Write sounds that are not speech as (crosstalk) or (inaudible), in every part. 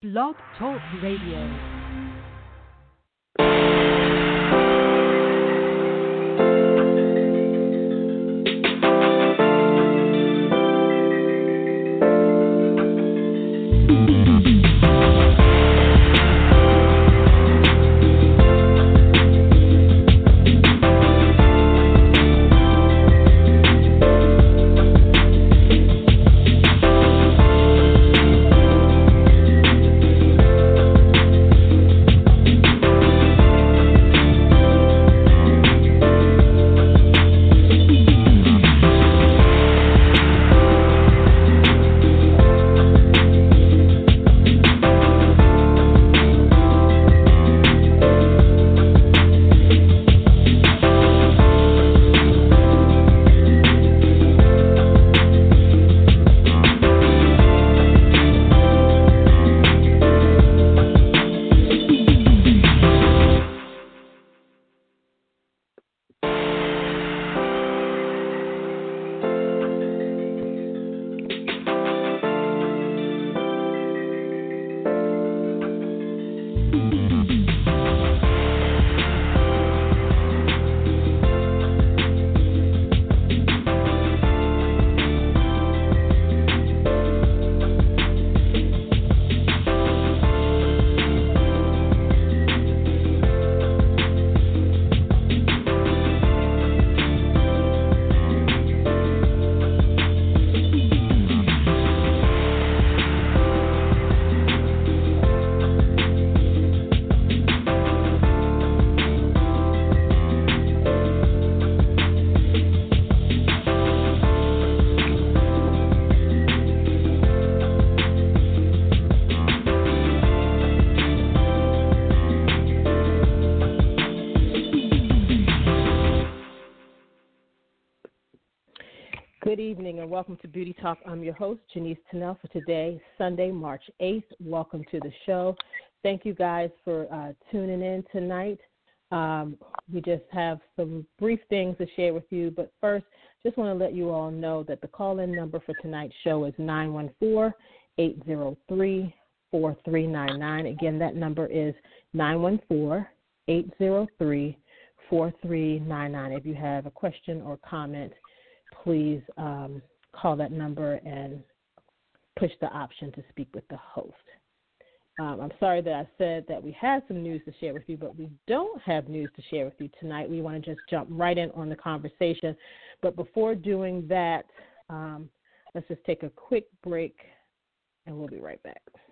Blog Talk Radio. And welcome to Beauty Talk. I'm your host, Janice Tennell, for today, Sunday, March 8th. Welcome to the show. Thank you guys for uh, tuning in tonight. Um, we just have some brief things to share with you, but first, just want to let you all know that the call in number for tonight's show is 914 803 4399. Again, that number is 914 803 4399. If you have a question or comment, please um, call that number and push the option to speak with the host. Um, I'm sorry that I said that we had some news to share with you, but we don't have news to share with you tonight. We want to just jump right in on the conversation. But before doing that, um, let's just take a quick break and we'll be right back.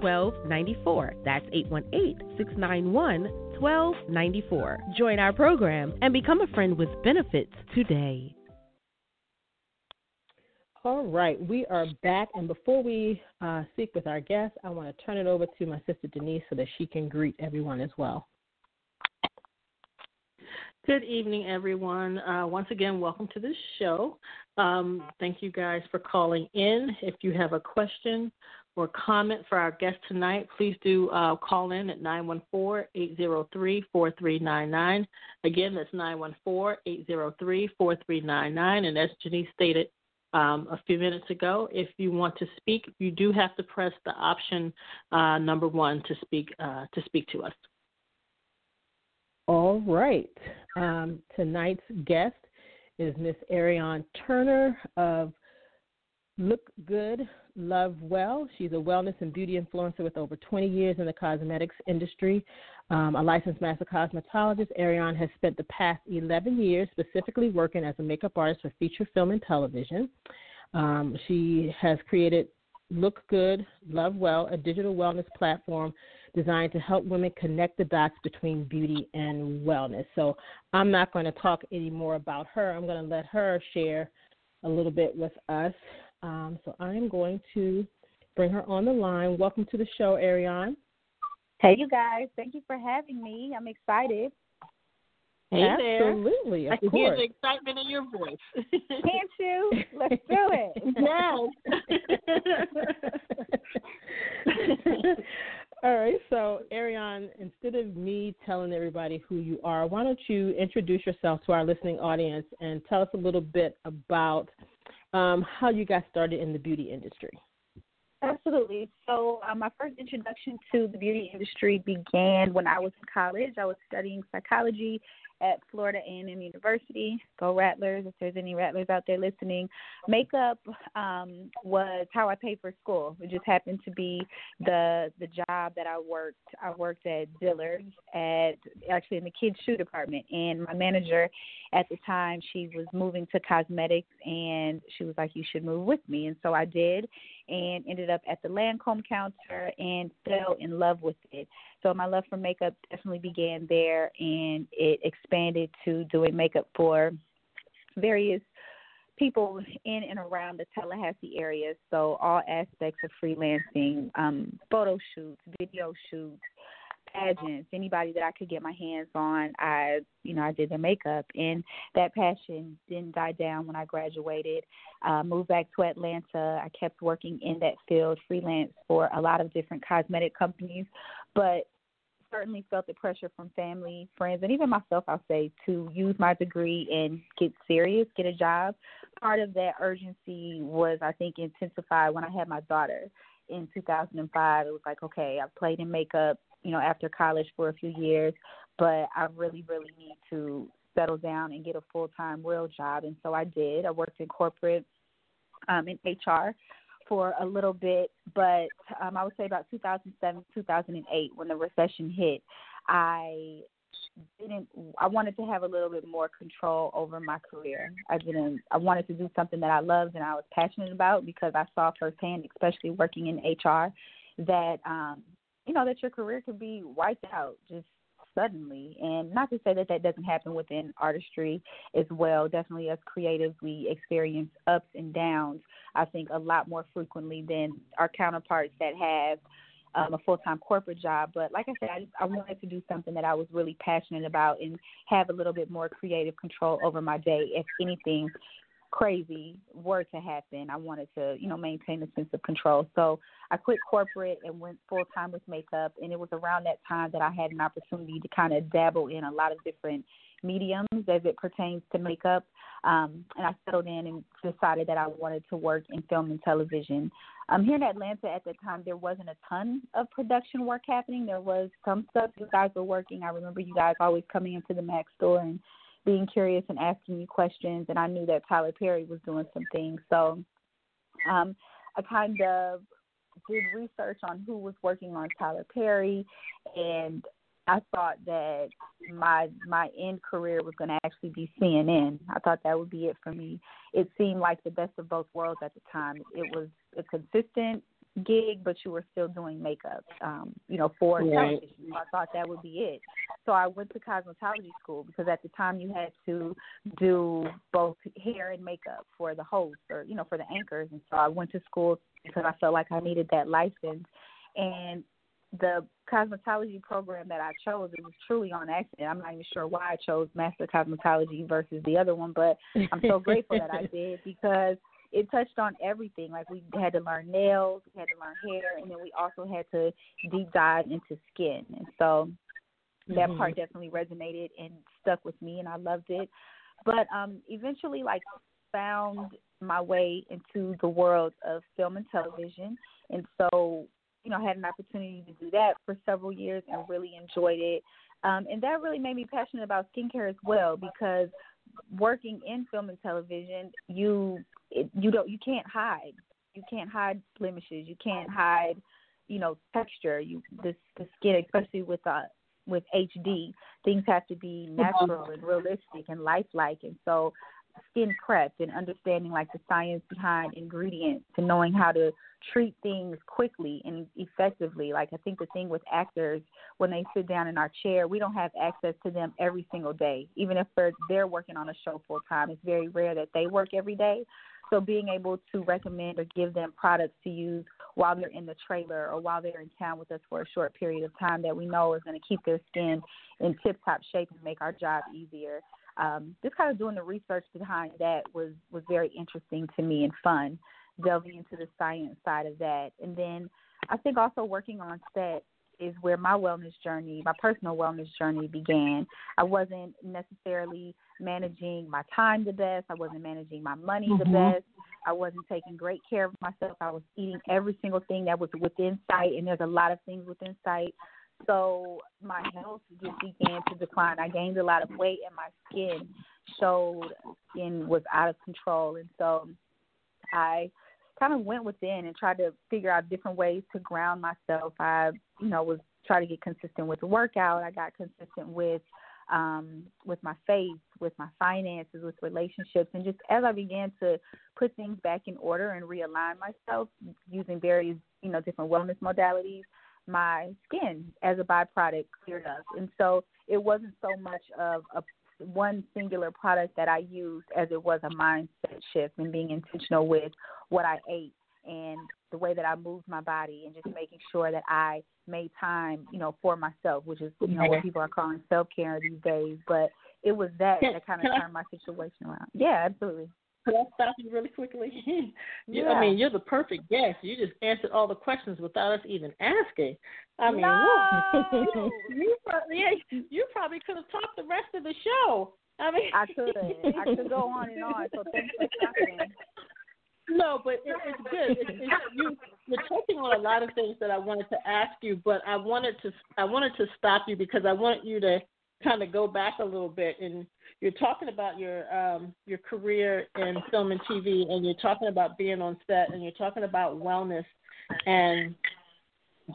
1294. That's 818 691 1294. Join our program and become a friend with benefits today. All right, we are back. And before we uh, speak with our guest, I want to turn it over to my sister Denise so that she can greet everyone as well. Good evening, everyone. Uh, once again, welcome to the show. Um, thank you guys for calling in. If you have a question or comment for our guest tonight, please do uh, call in at 914-803-4399. Again, that's 914-803-4399. And as Janice stated um, a few minutes ago, if you want to speak, you do have to press the option uh, number one to speak uh, to speak to us. All right. Um, tonight's guest is Miss Ariane Turner of Look Good Love Well. She's a wellness and beauty influencer with over 20 years in the cosmetics industry. Um, a licensed master cosmetologist, Ariane has spent the past 11 years specifically working as a makeup artist for feature film and television. Um, she has created Look Good, Love Well, a digital wellness platform designed to help women connect the dots between beauty and wellness. So I'm not going to talk any more about her. I'm going to let her share a little bit with us. Um, so I'm going to bring her on the line. Welcome to the show, Ariane. Hey, you guys. Thank you for having me. I'm excited. Hey Absolutely, there. I course. hear the excitement in your voice. (laughs) Can't you? Let's do it. (laughs) (laughs) All right, so Ariane, instead of me telling everybody who you are, why don't you introduce yourself to our listening audience and tell us a little bit about um, how you got started in the beauty industry? Absolutely. So, uh, my first introduction to the beauty industry began when I was in college. I was studying psychology at Florida A&M University. Go Rattlers! If there's any Rattlers out there listening, makeup um, was how I paid for school. It just happened to be the the job that I worked. I worked at Dillard's at actually in the kids shoe department, and my manager at the time she was moving to cosmetics, and she was like, "You should move with me," and so I did and ended up at the Lancome counter and fell in love with it. So my love for makeup definitely began there and it expanded to doing makeup for various people in and around the Tallahassee area. So all aspects of freelancing, um, photo shoots, video shoots, pageants, anybody that I could get my hands on, I you know, I did their makeup and that passion didn't die down when I graduated. Uh moved back to Atlanta. I kept working in that field, freelance for a lot of different cosmetic companies, but certainly felt the pressure from family, friends, and even myself, I'll say, to use my degree and get serious, get a job. Part of that urgency was, I think, intensified when I had my daughter in 2005. It was like, okay, I've played in makeup, you know, after college for a few years, but I really, really need to settle down and get a full time real job. And so I did. I worked in corporate, um, in HR for a little bit, but um, I would say about 2007, 2008, when the recession hit, I didn't I wanted to have a little bit more control over my career. I didn't I wanted to do something that I loved and I was passionate about because I saw firsthand, especially working in HR, that um you know that your career could be wiped out just suddenly. And not to say that that doesn't happen within artistry as well. Definitely, as creatives, we experience ups and downs. I think a lot more frequently than our counterparts that have um, a full time corporate job. But like I said, I, I wanted to do something that I was really passionate about and have a little bit more creative control over my day. If anything crazy were to happen, I wanted to, you know, maintain a sense of control. So I quit corporate and went full time with makeup. And it was around that time that I had an opportunity to kind of dabble in a lot of different mediums as it pertains to makeup. Um, and I settled in and decided that I wanted to work in film and television. Um, here in Atlanta at the time, there wasn't a ton of production work happening. There was some stuff you guys were working. I remember you guys always coming into the Mac store and being curious and asking you questions. And I knew that Tyler Perry was doing some things. So um, I kind of did research on who was working on Tyler Perry and I thought that my my end career was going to actually be CNN. I thought that would be it for me. It seemed like the best of both worlds at the time. It was a consistent gig, but you were still doing makeup, um, you know, for right. television. So I thought that would be it. So I went to cosmetology school because at the time you had to do both hair and makeup for the host or you know for the anchors, and so I went to school because I felt like I needed that license. And the cosmetology program that I chose, it was truly on accident. I'm not even sure why I chose master cosmetology versus the other one, but I'm so grateful that I (laughs) did because it touched on everything. Like we had to learn nails, we had to learn hair, and then we also had to deep dive into skin. And so that mm-hmm. part definitely resonated and stuck with me, and I loved it. But um, eventually, like found my way into the world of film and television, and so you know, had an opportunity to do that for several years and really enjoyed it. Um, and that really made me passionate about skincare as well because working in film and television, you it, you don't you can't hide You can't hide blemishes. You can't hide, you know, texture. You this the skin, especially with uh with HD, things have to be natural and realistic and lifelike. And so skin prep and understanding like the science behind ingredients and knowing how to treat things quickly and effectively. Like I think the thing with actors when they sit down in our chair, we don't have access to them every single day. Even if they're they're working on a show full time, it's very rare that they work every day. So being able to recommend or give them products to use while they're in the trailer or while they're in town with us for a short period of time that we know is going to keep their skin in tip top shape and make our job easier. Um, just kind of doing the research behind that was was very interesting to me and fun, delving into the science side of that, and then I think also working on set is where my wellness journey, my personal wellness journey began. I wasn't necessarily managing my time the best. I wasn't managing my money mm-hmm. the best. I wasn't taking great care of myself. I was eating every single thing that was within sight, and there's a lot of things within sight. So my health just began to decline. I gained a lot of weight and my skin showed and was out of control. And so I kind of went within and tried to figure out different ways to ground myself. I, you know, was trying to get consistent with the workout. I got consistent with um with my faith, with my finances, with relationships and just as I began to put things back in order and realign myself using various, you know, different wellness modalities, my skin as a byproduct cleared up. And so it wasn't so much of a one singular product that I used as it was a mindset shift and being intentional with what I ate and the way that I moved my body and just making sure that I made time, you know, for myself, which is you know what people are calling self care these days. But it was that that kind of turned my situation around. Yeah, absolutely. Can I stop you really quickly? (laughs) you, yeah. I mean, you're the perfect guest. You just answered all the questions without us even asking. I mean, no. (laughs) you, you, probably, yeah, you probably could have talked the rest of the show. I mean, I could. I could go on and on. So thanks for stopping. No, but it, it's good. It's, it's, you, you're touching on a lot of things that I wanted to ask you, but I wanted to I wanted to stop you because I want you to kind of go back a little bit and you're talking about your um, your career in film and TV, and you're talking about being on set, and you're talking about wellness and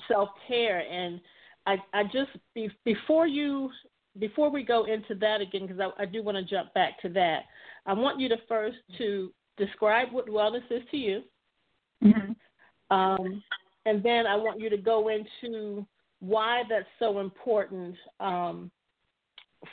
self care. And I I just be, before you before we go into that again, because I, I do want to jump back to that. I want you to first to describe what wellness is to you, mm-hmm. um, and then I want you to go into why that's so important um,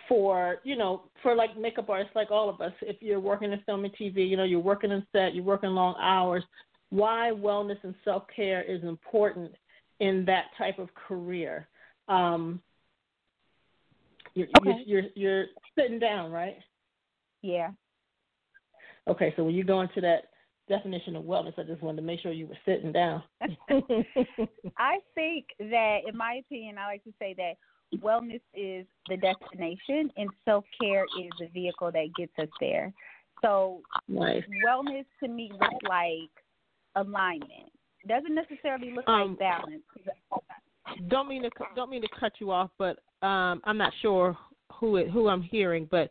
for you know for like makeup artists like all of us if you're working in film and tv you know you're working in set you're working long hours why wellness and self-care is important in that type of career? Um you're, okay. you're, you're you're sitting down right? Yeah. Okay so when you go into that definition of wellness i just wanted to make sure you were sitting down. (laughs) I think that in my opinion i like to say that wellness is the destination and self care is the vehicle that gets us there. So nice. wellness to me looks like alignment. Doesn't necessarily look um, like balance. Don't mean to don't mean to cut you off, but um, I'm not sure who it, who I'm hearing, but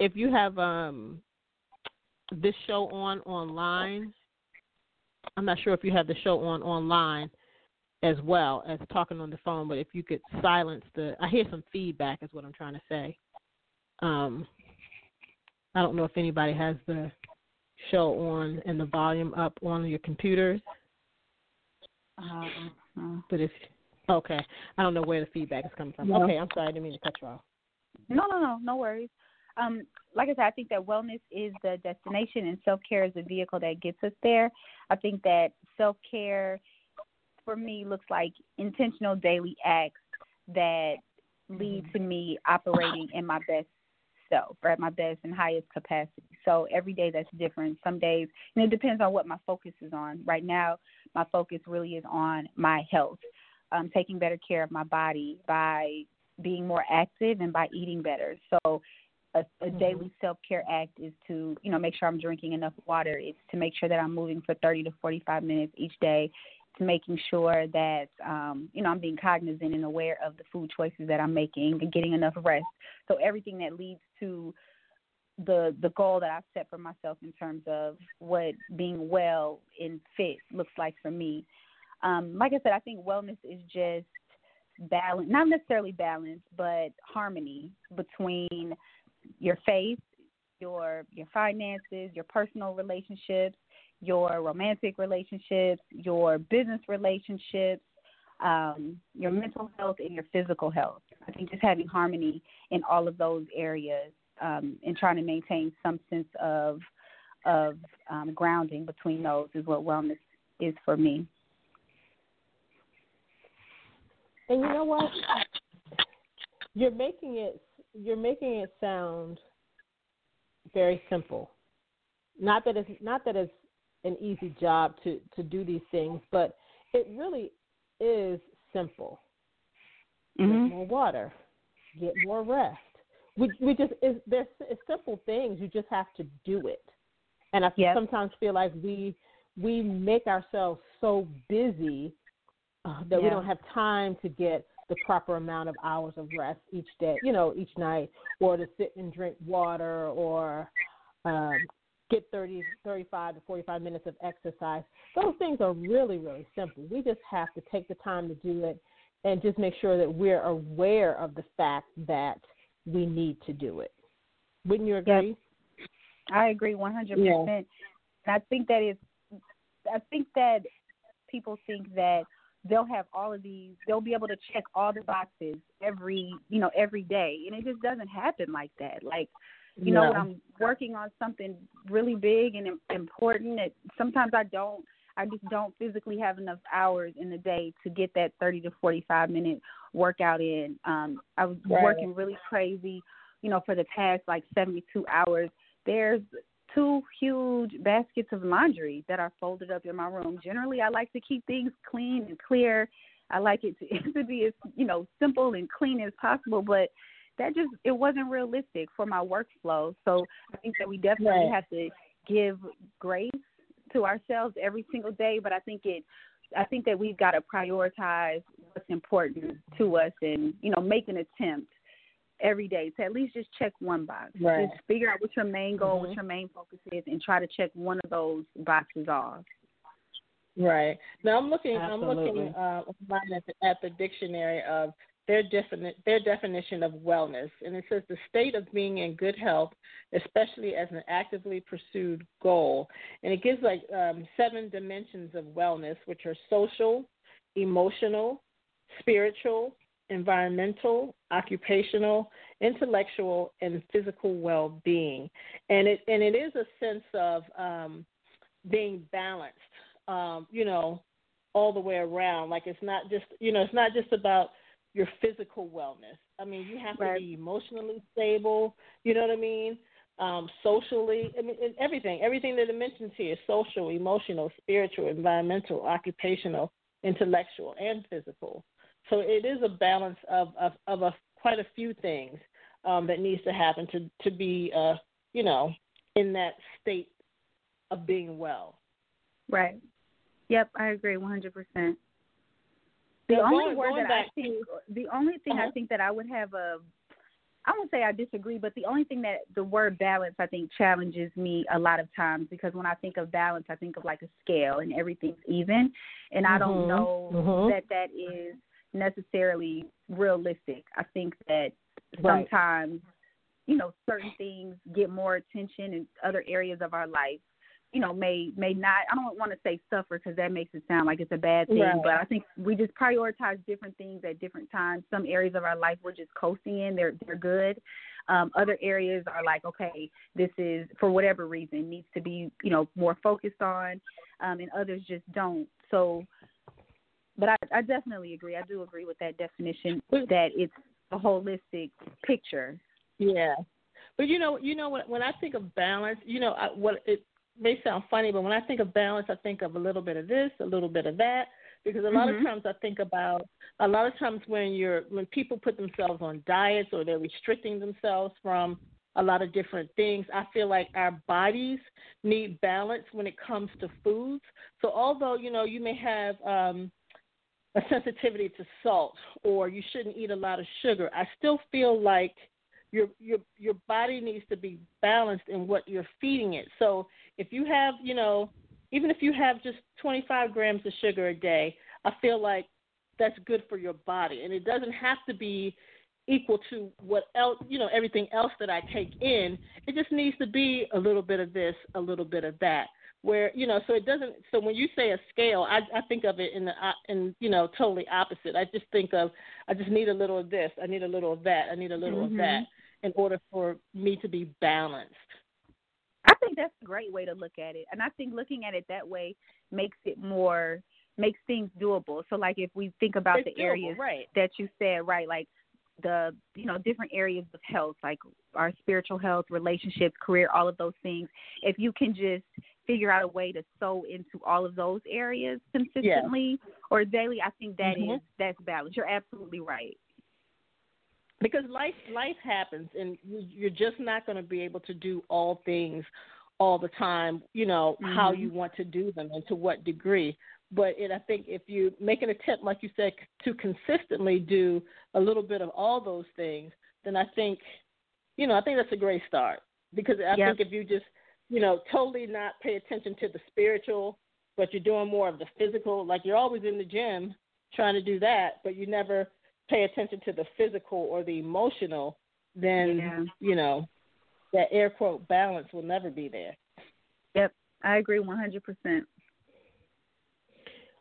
if you have um, this show on online, I'm not sure if you have the show on online as well as talking on the phone. But if you could silence the, I hear some feedback, is what I'm trying to say. Um, I don't know if anybody has the show on and the volume up on your computers. Uh, but if okay, I don't know where the feedback is coming from. Okay, I'm sorry, I didn't mean to cut you off. No, no, no, no worries. Um, like I said, I think that wellness is the destination and self care is the vehicle that gets us there. I think that self care for me looks like intentional daily acts that lead to me operating in my best self or at my best and highest capacity. So every day that's different. Some days, and it depends on what my focus is on. Right now, my focus really is on my health, um, taking better care of my body by being more active and by eating better. So a, a mm-hmm. daily self care act is to, you know, make sure I'm drinking enough water. It's to make sure that I'm moving for 30 to 45 minutes each day making sure that um, you know I'm being cognizant and aware of the food choices that I'm making and getting enough rest. So everything that leads to the the goal that I've set for myself in terms of what being well and fit looks like for me. Um, like I said, I think wellness is just balance, not necessarily balance, but harmony between your faith, your your finances, your personal relationships, your romantic relationships, your business relationships, um, your mental health, and your physical health. I think just having harmony in all of those areas um, and trying to maintain some sense of of um, grounding between those is what wellness is for me. And you know what? You're making it you're making it sound very simple. Not that it's not that it's an easy job to to do these things, but it really is simple. Mm-hmm. Get more water, get more rest. We we just is there's it's simple things. You just have to do it. And I yep. sometimes feel like we we make ourselves so busy uh, that yeah. we don't have time to get the proper amount of hours of rest each day, you know, each night, or to sit and drink water, or um, get 30, 35 to 45 minutes of exercise. Those things are really, really simple. We just have to take the time to do it and just make sure that we're aware of the fact that we need to do it. Wouldn't you agree? Yep. I agree 100%. Yeah. I think that is I think that people think that they'll have all of these they'll be able to check all the boxes every you know every day and it just doesn't happen like that like you know when i'm working on something really big and important it sometimes i don't i just don't physically have enough hours in the day to get that 30 to 45 minute workout in um i was right. working really crazy you know for the past like 72 hours there's two huge baskets of laundry that are folded up in my room. Generally, I like to keep things clean and clear. I like it to, (laughs) to be as you know simple and clean as possible, but that just it wasn't realistic for my workflow. So I think that we definitely right. have to give grace to ourselves every single day. But I think it, I think that we've got to prioritize what's important to us and you know make an attempt every day to at least just check one box. Right. Just figure out what your main goal, mm-hmm. what your main focus is, and try to check one of those boxes off. Right. Now I'm looking. Absolutely. I'm looking uh, at the, at the dictionary of their defini- their definition of wellness, and it says the state of being in good health, especially as an actively pursued goal. And it gives like um, seven dimensions of wellness, which are social, emotional, spiritual, environmental, occupational, intellectual, and physical well-being. And it and it is a sense of um, being balanced, um, you know, all the way around. Like it's not just you know it's not just about your physical wellness. I mean, you have right. to be emotionally stable. You know what I mean? Um, socially, I mean, everything, everything that it mentions here: social, emotional, spiritual, environmental, occupational, intellectual, and physical. So it is a balance of of, of a quite a few things um, that needs to happen to to be uh, you know in that state of being well. Right. Yep, I agree 100%. The only going, word going that back I think, the only thing uh-huh. I think that I would have a, I won't say I disagree, but the only thing that the word balance I think challenges me a lot of times because when I think of balance, I think of like a scale and everything's even, and I don't Mhm. know Mhm. that that is necessarily realistic. I think that Right. sometimes, you know, certain things get more attention in other areas of our life. You know, may may not. I don't want to say suffer because that makes it sound like it's a bad thing. Right. But I think we just prioritize different things at different times. Some areas of our life we're just coasting in; they're they're good. Um, other areas are like, okay, this is for whatever reason needs to be, you know, more focused on, um, and others just don't. So but I, I definitely agree. I do agree with that definition that it's a holistic picture. Yeah, but you know, you know, when when I think of balance, you know, I, what it may sound funny, but when I think of balance, I think of a little bit of this, a little bit of that, because a lot Mhm. of times I think about a lot of times when you're when people put themselves on diets or they're restricting themselves from a lot of different things. I feel like our bodies need balance when it comes to foods. So although you know you may have um, a sensitivity to salt or you shouldn't eat a lot of sugar, I still feel like your your your body needs to be balanced in what you're feeding it. So if you have, you know, even if you have just 25 grams of sugar a day, I feel like that's good for your body, and it doesn't have to be equal to what else, you know, everything else that I take in. It just needs to be a little bit of this, a little bit of that. Where you know, so it doesn't. So when you say a scale, I, I think of it in the uh, in you know totally opposite. I just think of I just need a little of this, I need a little of that, I need a little mm-hmm. of that in order for me to be balanced. I think that's a great way to look at it, and I think looking at it that way makes it more makes things doable. So, like if we think about it's the doable, areas right. that you said, right, like the you know different areas of health like our spiritual health relationships career all of those things if you can just figure out a way to sew into all of those areas consistently yeah. or daily i think that mm-hmm. is that's balance you're absolutely right because life life happens and you're just not going to be able to do all things all the time you know mm-hmm. how you want to do them and to what degree but it, I think if you make an attempt, like you said, to consistently do a little bit of all those things, then I think, you know, I think that's a great start. Because I yep. think if you just, you know, totally not pay attention to the spiritual, but you're doing more of the physical, like you're always in the gym trying to do that, but you never pay attention to the physical or the emotional, then, yeah. you know, that air quote balance will never be there. Yep, I agree 100%.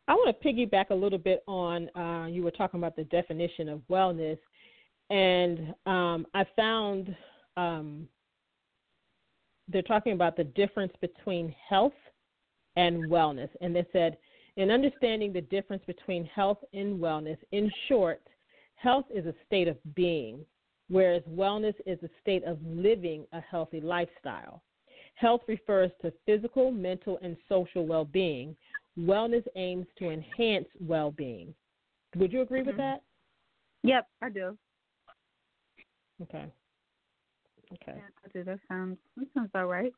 I want to piggyback a little bit on uh, you were talking about the definition of wellness, and um, I found um, they're talking about the difference between health and wellness, and they said in understanding the difference between health and wellness, in short, health is a state of being, whereas wellness is a state of living a healthy lifestyle. Health refers to physical, mental, and social well being, wellness aims to enhance well being. Would you agree mm-hmm. with that? Yep, I do. Okay. Okay. Yeah, I do. That sounds that sounds about right.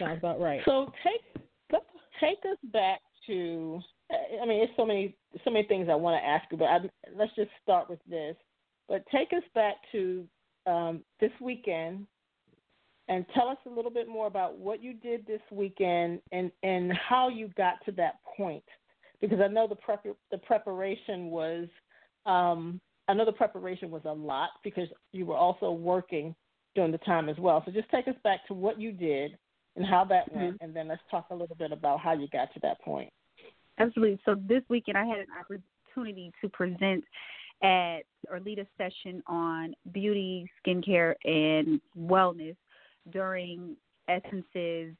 Sounds about right. So take take us back to. I mean, it's so many so many things I want to ask you, but I, let's just start with this. But take us back to um, this weekend and tell us a little bit more about what you did this weekend and, and how you got to that point. Because I know the prep, the preparation was um, I know the preparation was a lot because you were also working during the time as well. So just take us back to what you did and how that mm-hmm. went, and then let's talk a little bit about how you got to that point. Absolutely. So this weekend I had an opportunity to present at or lead a session on beauty, skincare, and wellness during Essence's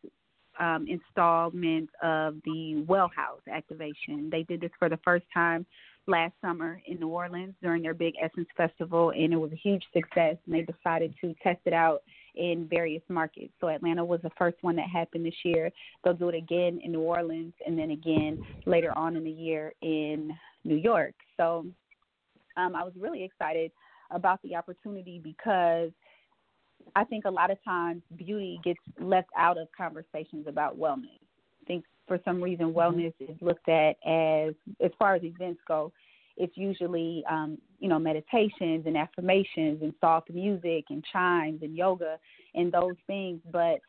um, installment of the Well House activation. They did this for the first time last summer in New Orleans during their big Essence Festival, and it was a huge success. And they decided to test it out in various markets. So Atlanta was the first one that happened this year. They'll do it again in New Orleans, and then again later on in the year in New York. So um, I was really excited about the opportunity because I think a lot of times beauty gets left out of conversations about wellness. I think for some reason mm-hmm. wellness is looked at as, as far as events go, it's usually um, you know meditations and affirmations and soft music and chimes and yoga and those things. But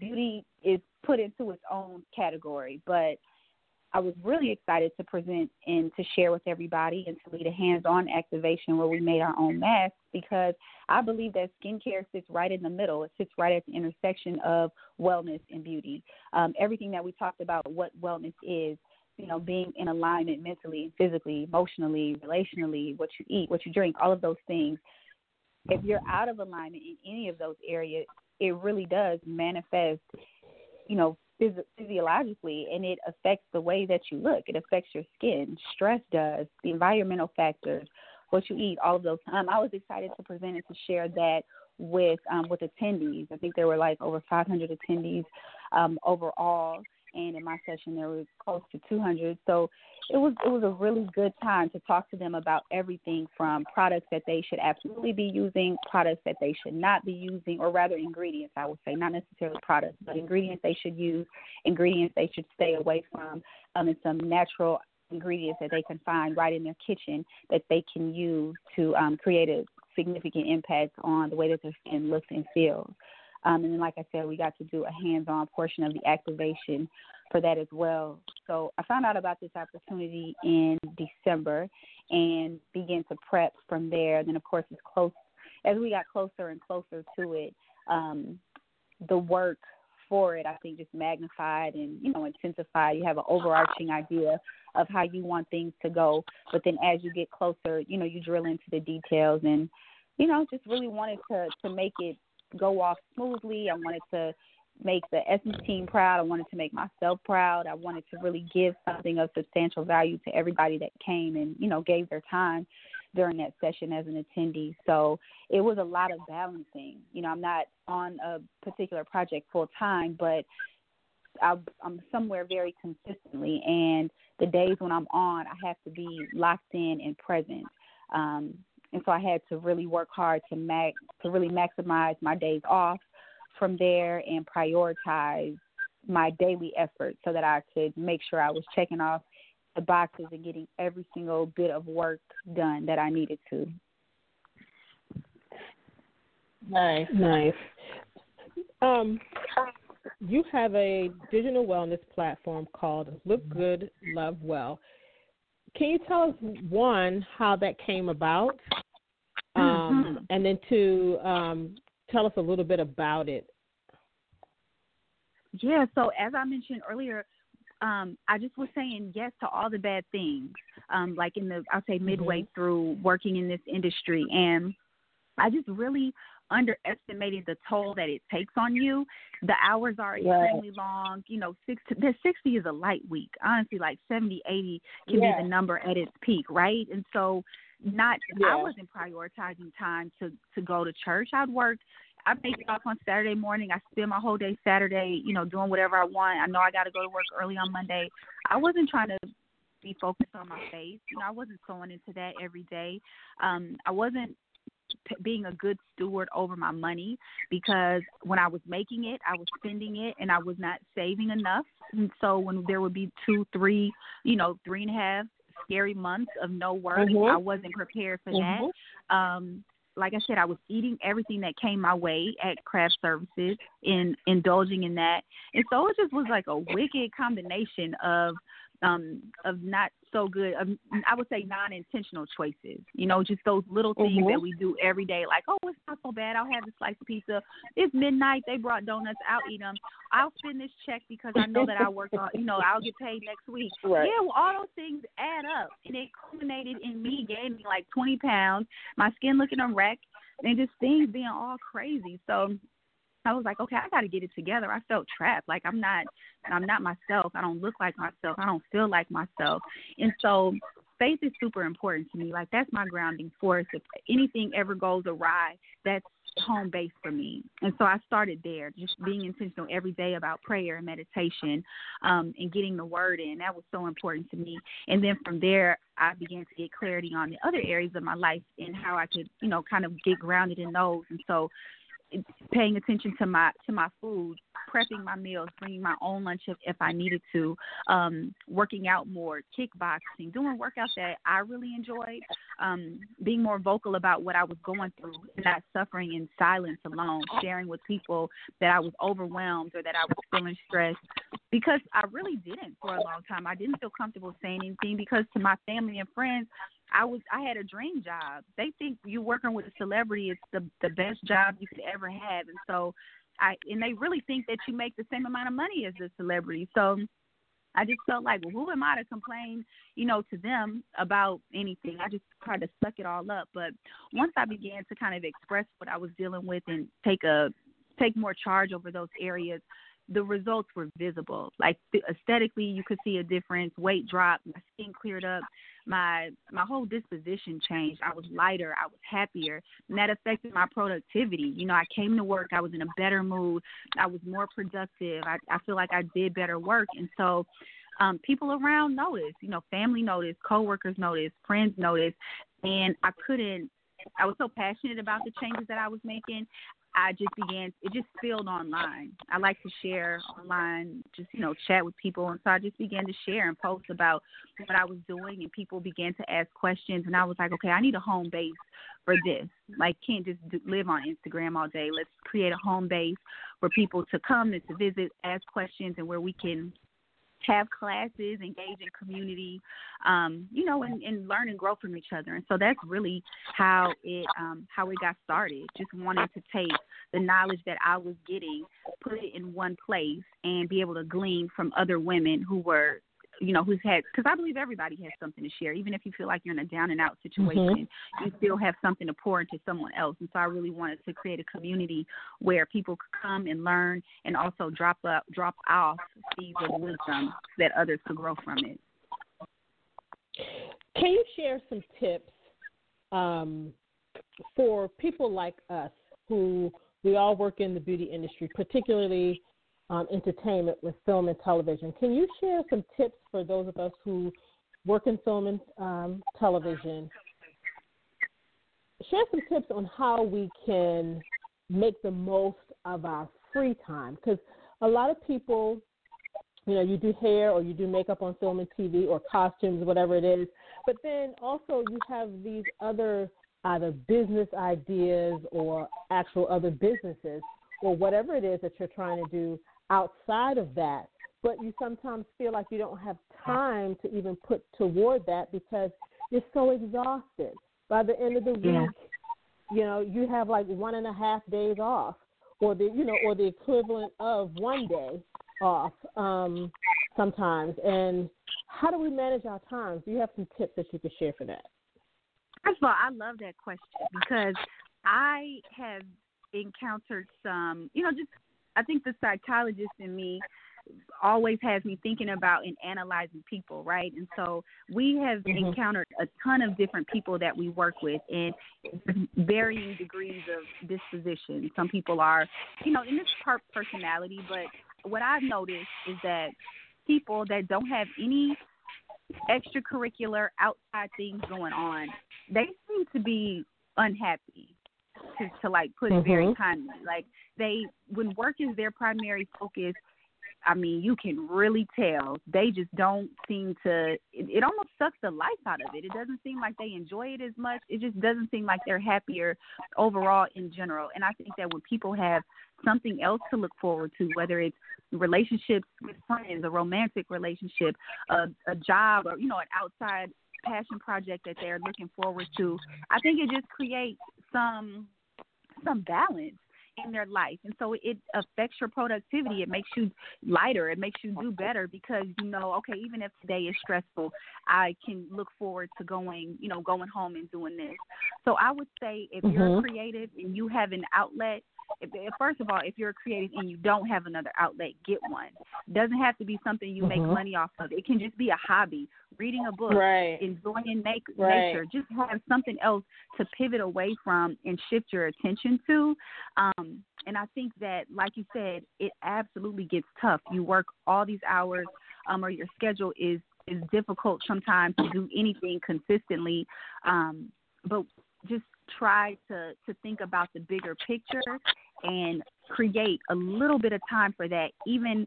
beauty is put into its own category. But I was really excited to present and to share with everybody and to lead a hands on activation where we made our own masks because I believe that skincare sits right in the middle. It sits right at the intersection of wellness and beauty. Um, everything that we talked about, what wellness is, you know, being in alignment mentally, physically, emotionally, relationally, what you eat, what you drink, all of those things. If you're out of alignment in any of those areas, it really does manifest, you know, phys- physiologically and it affects the way that you look. It affects your skin. Stress does, the environmental factors, what you eat, all of those. Um, I was excited to present and to share that with um, with attendees. I think there were like over 500 attendees um, overall, and in my session there was close to 200. So it was it was a really good time to talk to them about everything from products that they should absolutely be using, products that they should not be using, or rather ingredients. I would say not necessarily products, but ingredients they should use, ingredients they should stay away from, um, and some natural ingredients that they can find right in their kitchen that they can use to um, create a significant impact on the way that their skin looks and feels. Um, and then, like I said, we got to do a hands-on portion of the activation for that as well. So I found out about this opportunity in December and began to prep from there. And then, of course, it's close as we got closer and closer to it. Um, the work for it, I think, just magnified and you know intensified. You have an overarching idea of how you want things to go, but then as you get closer, you know, you drill into the details and you know, just really wanted to to make it go off smoothly. I wanted to make the Essence team proud. I wanted to make myself proud. I wanted to really give something of substantial value to everybody that came and, you know, gave their time during that session as an attendee. So it was a lot of balancing. You know, I'm not on a particular project full time, but I'm somewhere very consistently. And the days when I'm on, I have to be locked in and present. Um, and so I had to really work hard to max to really maximize my days off from there and prioritize my daily effort so that I could make sure I was checking off the boxes and getting every single bit of work done that I needed to. Nice, nice. Um, you have a digital wellness platform called Look Good, Love Well. Can you tell us one how that came about. And then to um, tell us a little bit about it. Yeah. So as I mentioned earlier, um, I just was saying yes to all the bad things. Um, like in the, I'll say midway mm-hmm. through working in this industry, and I just really underestimated the toll that it takes on you. The hours are extremely long. You know, six the sixty is a light week. Honestly, like 70, 80 can yeah. be the number at its peak, right? And so, not yeah. I wasn't prioritizing time to to go to church. I'd work I make it off on Saturday morning. I spend my whole day Saturday, you know, doing whatever I want. I know I got to go to work early on Monday. I wasn't trying to be focused on my faith. You know, I wasn't sewing into that every day. Um, I wasn't p- being a good steward over my money because when I was making it, I was spending it and I was not saving enough. And so when there would be two, three, you know, three and a half scary months of no work, mm-hmm. I wasn't prepared for mm-hmm. that. Um, like I said, I was eating everything that came my way at craft services and indulging in that. And so it just was like a wicked combination of um of not so good um, I would say non intentional choices. You know, just those little things mm-hmm. that we do every day like, Oh, it's not so bad, I'll have a slice of pizza. It's midnight, they brought donuts, I'll eat them. I'll send this check because I know that I work on you know, I'll get paid next week. (laughs) Right. Yeah, well all those things add up and it culminated in me gaining like twenty pounds, my skin looking a wreck and just things being all crazy. So I was like, okay, I got to get it together. I felt trapped. Like I'm not, I'm not myself. I don't look like myself. I don't feel like myself. And so faith is super important to me. Like that's my grounding force. If anything ever goes awry, that's home base for me. And so I started there, just being intentional every day about prayer and meditation, um, and getting the word in. That was so important to me. And then from there, I began to get clarity on the other areas of my life and how I could, you know, kind of get grounded in those. And so paying attention to my to my food, prepping my meals, bringing my own lunch if, if I needed to, um, working out more, kickboxing, doing workouts that I really enjoyed, um, being more vocal about what I was going through, not suffering in silence alone, sharing with people that I was overwhelmed or that I was feeling stressed, because I really didn't for a long time. I didn't feel comfortable saying anything because to my family and friends, I was I had a dream job. They think you working with a celebrity is the the best job you could ever have, and so I and they really think that you make the same amount of money as a celebrity. So I just felt like, well, who am I to complain, you know, to them about anything? I just tried to suck it all up. But once I began to kind of express what I was dealing with and take a take more charge over those areas, the results were visible. Like aesthetically, you could see a difference. Weight dropped, my skin cleared up, my my whole disposition changed. I was lighter, I was happier, and that affected my productivity. You know, I came to work, I was in a better mood, I was more productive. I, I feel like I did better work, and so um, people around noticed. You know, family noticed, coworkers noticed, friends noticed, and I couldn't. I was so passionate about the changes that I was making. I just began. It just spilled online. I like to share online, just you know, chat with people, and so I just began to share and post about what I was doing, and people began to ask questions, and I was like, okay, I need a home base for this. Like, can't just live on Instagram all day. Let's create a home base for people to come and to visit, ask questions, and where we can have classes, engage in community, um, you know, and, and learn and grow from each other. And so that's really how it um, how it got started. Just wanting to take the knowledge that I was getting, put it in one place, and be able to glean from other women who were you know, who's had, because I believe everybody has something to share. Even if you feel like you're in a down and out situation, mm-hmm. you still have something to pour into someone else. And so I really wanted to create a community where people could come and learn and also drop up, drop off seeds of wisdom that others could grow from it. Can you share some tips um, for people like us who we all work in the beauty industry, particularly um, entertainment with film and television. Can you share some tips for those of us who work in film and um, television? Share some tips on how we can make the most of our free time because a lot of people you know, you do hair or you do makeup on film and TV or costumes, whatever it is. But then also you have these other either business ideas or actual other businesses or whatever it is that you're trying to do outside of that, but you sometimes feel like you don't have time to even put toward that because you're so exhausted. By the end of the week, you know, you have like one and a half days off, or the you know, or the equivalent of one day off um, sometimes. And how do we manage our times? Do you have some tips that you could share for that? First of all, I love that question because I have encountered some, you know, just I think the psychologist in me always has me thinking about and analyzing people, right? And so we have mm-hmm. encountered a ton of different people that we work with and varying degrees of disposition. Some people are, you know, in this part personality, but what I've noticed is that people that don't have any extracurricular outside things going on, they seem to be unhappy to, to like put it mm-hmm. very kindly. Like they when work is their primary focus, I mean, you can really tell they just don't seem to. It, it almost sucks the life out of it. It doesn't seem like they enjoy it as much. It just doesn't seem like they're happier overall in general. And I think that when people have something else to look forward to, whether it's relationships with friends, a romantic relationship, a, a job, or you know, an outside passion project that they're looking forward to, I think it just creates some some balance in their life. And so it affects your productivity. It makes you lighter. It makes you do better because you know, okay, even if today is stressful, I can look forward to going, you know, going home and doing this. So I would say if mm-hmm. you're creative and you have an outlet first of all, if you're creative and you don't have another outlet, get one. It doesn't have to be something you mm-hmm. make money off of. It can just be a hobby, reading a book, right. enjoying make, right. nature. Just have something else to pivot away from and shift your attention to. Um, and I think that, like you said, it absolutely gets tough. You work all these hours, um, or your schedule is is difficult sometimes to do anything consistently. Um, but just try to to think about the bigger picture and create a little bit of time for that even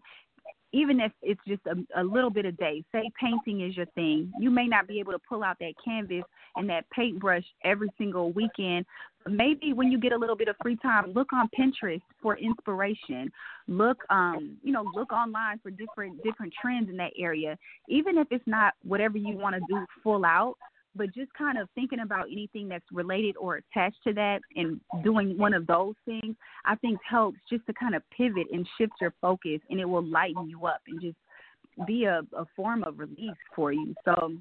even if it's just a, a little bit a day. Say painting is your thing. You may not be able to pull out that canvas and that paintbrush every single weekend maybe when you get a little bit of free time look on pinterest for inspiration. Look um you know look online for different different trends in that area. Even if it's not whatever you want to do full out but just kind of thinking about anything that's related or attached to that and doing one of those things, I think helps just to kind of pivot and shift your focus and it will lighten you up and just be a, a form of release for you. So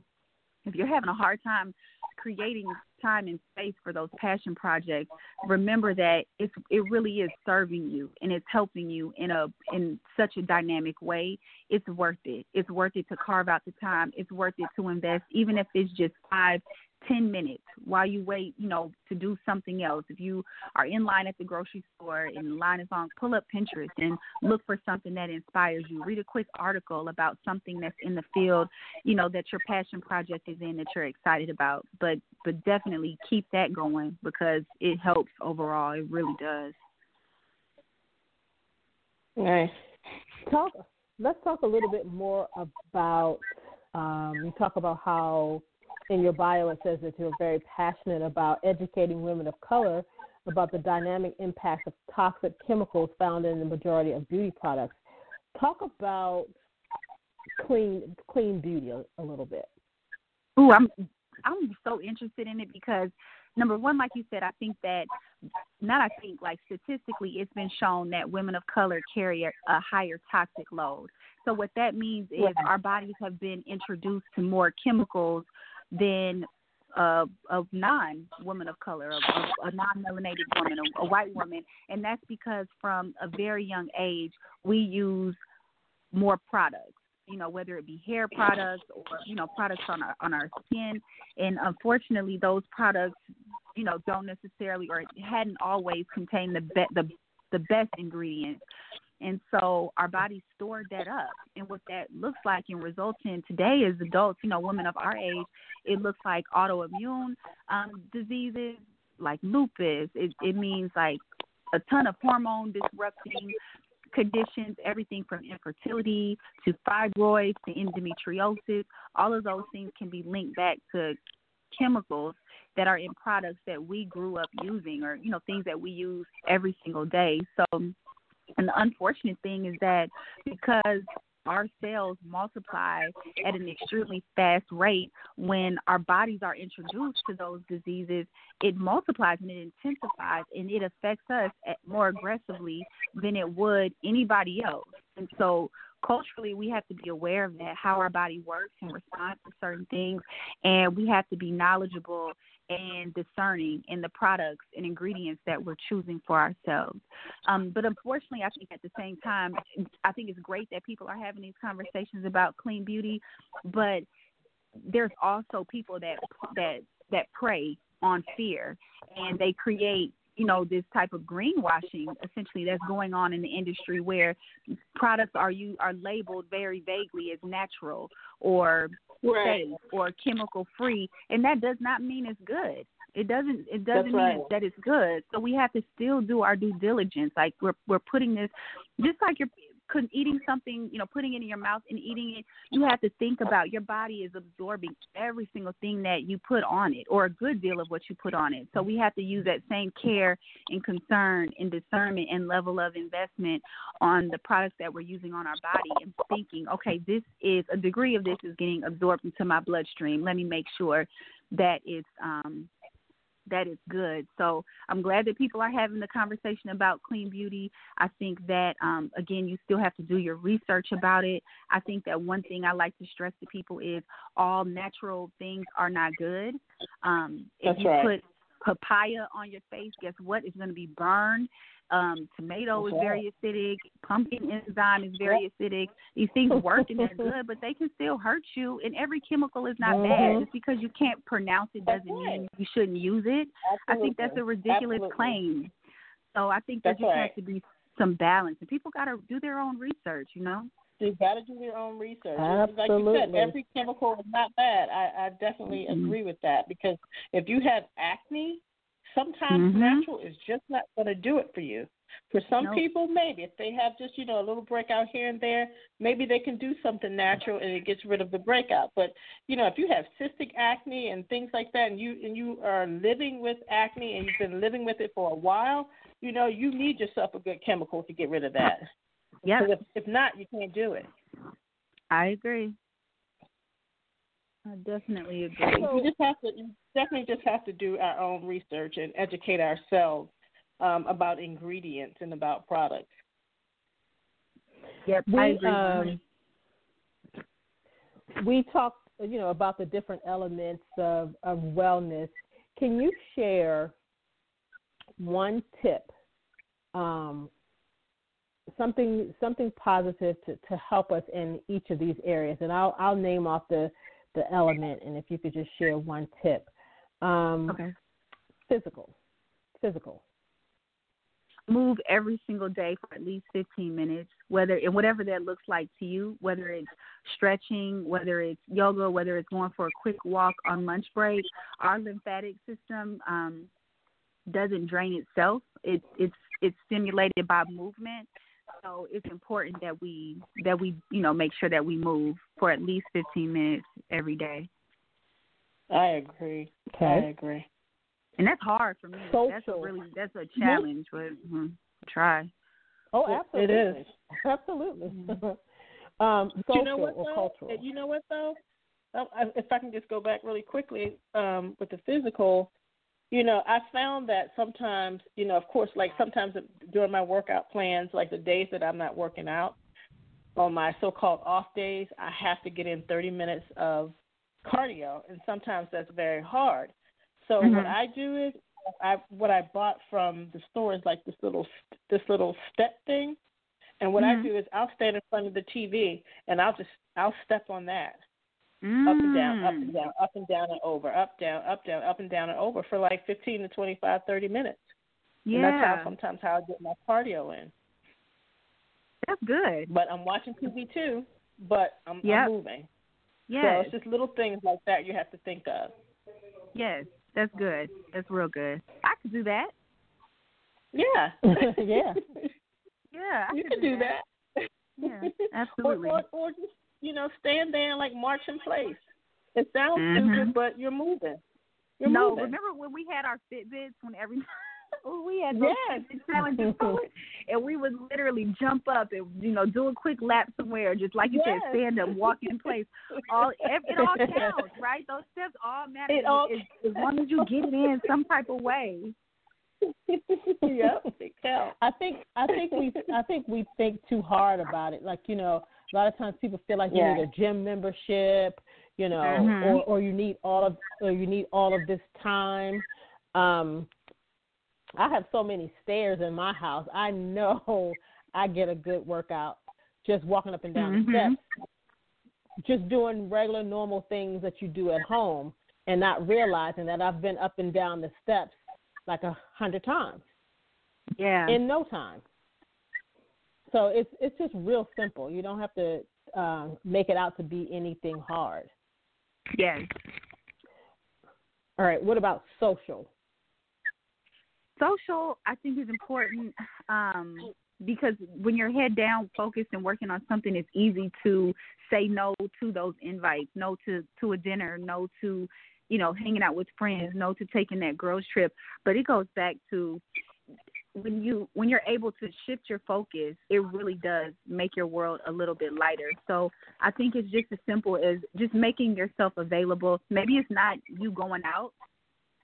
if you're having a hard time creating time and space for those passion projects, remember that it's it really is serving you and it's helping you in a in such a dynamic way. It's worth it. It's worth it to carve out the time. It's worth it to invest, even if it's just five 10 minutes while you wait, you know, to do something else. If you are in line at the grocery store and the line is long, pull up Pinterest and look for something that inspires you. Read a quick article about something that's in the field, you know, that your passion project is in that you're excited about. But but definitely keep that going because it helps overall. It really does. Nice. Talk. Let's talk a little bit more about. Um, you talk about how in your bio it says that you're very passionate about educating women of color about the dynamic impact of toxic chemicals found in the majority of beauty products. Talk about clean clean beauty a, a little bit. Ooh, I'm I'm so interested in it because number one, like you said, I think that not I think like statistically it's been shown that women of color carry a, a higher toxic load. So what that means is yeah. our bodies have been introduced to more chemicals than of non woman of color, a non melanated woman, a, a white woman, and that's because from a very young age we use more products you know whether it be hair products or you know products on our on our skin. And unfortunately those products you know don't necessarily or hadn't always contained the be- the the best ingredients and so our bodies stored that up and what that looks like and results in today as adults you know women of our age it looks like autoimmune um diseases like lupus it it means like a ton of hormone disrupting conditions, everything from infertility to fibroids to endometriosis. All of those things can be linked back to chemicals that are in products that we grew up using or, you know, things that we use every single day. So, and the unfortunate thing is that because our cells multiply at an extremely fast rate when our bodies are introduced to those diseases it multiplies and it intensifies and it affects us more aggressively than it would anybody else. And so culturally we have to be aware of that how our body works and responds to certain things. And we have to be knowledgeable and discerning in the products and ingredients that we're choosing for ourselves. Um, but unfortunately, I think at the same time, I think it's great that people are having these conversations about clean beauty, but there's also people that that that prey on fear and they create you know this type of greenwashing essentially that's going on in the industry where products are you are labeled very vaguely as natural or right. safe or chemical free and that does not mean it's good it doesn't it doesn't That's mean right. that it's good so we have to still do our due diligence like we're we're putting this just like you're eating something, you know, putting it in your mouth and eating it, you have to think about your body is absorbing every single thing that you put on it, or a good deal of what you put on it. So we have to use that same care and concern and discernment and level of investment on the products that we're using on our body and thinking, okay, this is a degree of this is getting absorbed into my bloodstream. Let me make sure that it's um that is good. So I'm glad that people are having the conversation about clean beauty. I think that um, again, you still have to do your research about it. I think that one thing I like to stress to people is all natural things are not good. Um, if That's you right. put papaya on your face, guess what? It's going to be burned. Um, tomato is very acidic. Pumpkin enzyme is very acidic. These things work and they're (laughs) good, but they can still hurt you. And every chemical is not Mhm. bad. Just because you can't pronounce it doesn't mean you shouldn't use it. I think that's a ridiculous Absolutely. claim. So I think there That's just right. has to be some balance, and people got to do their own research. You know. You got to do your own research. Like you Absolutely. said, every chemical is not bad. I, I definitely Mhm. agree with that because if you have acne, sometimes Mhm. natural is just not going to do it for you. For some Nope. people, maybe if they have just you know a little breakout here and there, maybe they can do something natural and it gets rid of the breakout. But you know, if you have cystic acne and things like that, and you and you are living with acne and you've been living with it for a while, you know, you need yourself a good chemical to get rid of that. Yeah, if, if not, you can't do it. I agree. I definitely agree. we just have to definitely just have to do our own research and educate ourselves um, about ingredients and about products. Yep, We I agree. um, we talked, you know, about the different elements of of wellness. Can you share one tip, um, something something positive to, to help us in each of these areas? And I'll I'll name off the the element, and if you could just share one tip. Um, okay. Physical, physical. move every single day for at least 15 minutes, whether and whatever that looks like to you, whether it's stretching, whether it's yoga, whether it's going for a quick walk on lunch break. Our lymphatic system um, doesn't drain itself. It's it's it's stimulated by movement. So it's important that we that we you know make sure that we move for at least 15 minutes every day. I agree. Okay. I agree. And that's hard for me. Social. That's a really that's a challenge, but mm, try. Oh, absolutely. it is. Absolutely. (laughs) um, social you know what or though? cultural. You know what though? Um, If I can just go back really quickly um, with the physical, you know, I found that sometimes, you know, of course, like sometimes during my workout plans, like the days that I'm not working out, on my so-called off days, I have to get in 30 minutes of cardio, and sometimes that's very hard. So Mhm. what I do is, I what I bought from the store is like this little this little step thing, and what I Mhm. do is I'll stand in front of the TV and I'll just I'll step on that Mm. up and down, up and down, up and down and over, up down, up down, up and down and over for like 15 to 25, 30 minutes. Yeah, And that's how sometimes how I get my cardio in. that's good. But I'm watching TV too, but I'm, Yep. I'm moving. Yeah. So it's just little things like that you have to think of. yes, that's good. That's real good. I could do that. Yeah. (laughs) (laughs) yeah. Yeah, I you could can do that. Yeah, (laughs) or, absolutely. or, or just, you know, stand there and like march in place. It sounds Mhm. stupid, but you're moving. You're no, moving. remember when we had our Fitbits when every (laughs) when we had those Yes. Fitbit challenges (laughs) and we would literally jump up and you know do a quick lap somewhere, just like you Yes. said, stand up, walk in place. All it, it all counts, right? Those steps all matter. It all- as, as long as you get it in some type of way. (laughs) yep, it counts. I think I think we I think we think too hard about it. Like you know, a lot of times people feel like you need a gym membership, you know, Mhm. or or you need all of or you need all of this time. Um, I have so many stairs in my house. I know (laughs) I get a good workout just walking up and down Mhm. the steps, just doing regular normal things that you do at home, and not realizing that I've been up and down the steps like a hundred times Yeah. in no time. So it's it's just real simple. You don't have to uh, make it out to be anything hard. yes. All right. What about social? social i think is important um because when you're head down focused and working on something it's easy to say no to those invites no to to a dinner no to you know hanging out with friends no to taking that girls trip but it goes back to when you when you're able to shift your focus it really does make your world a little bit lighter. So i think it's just as simple as just making yourself available. Maybe it's not you going out.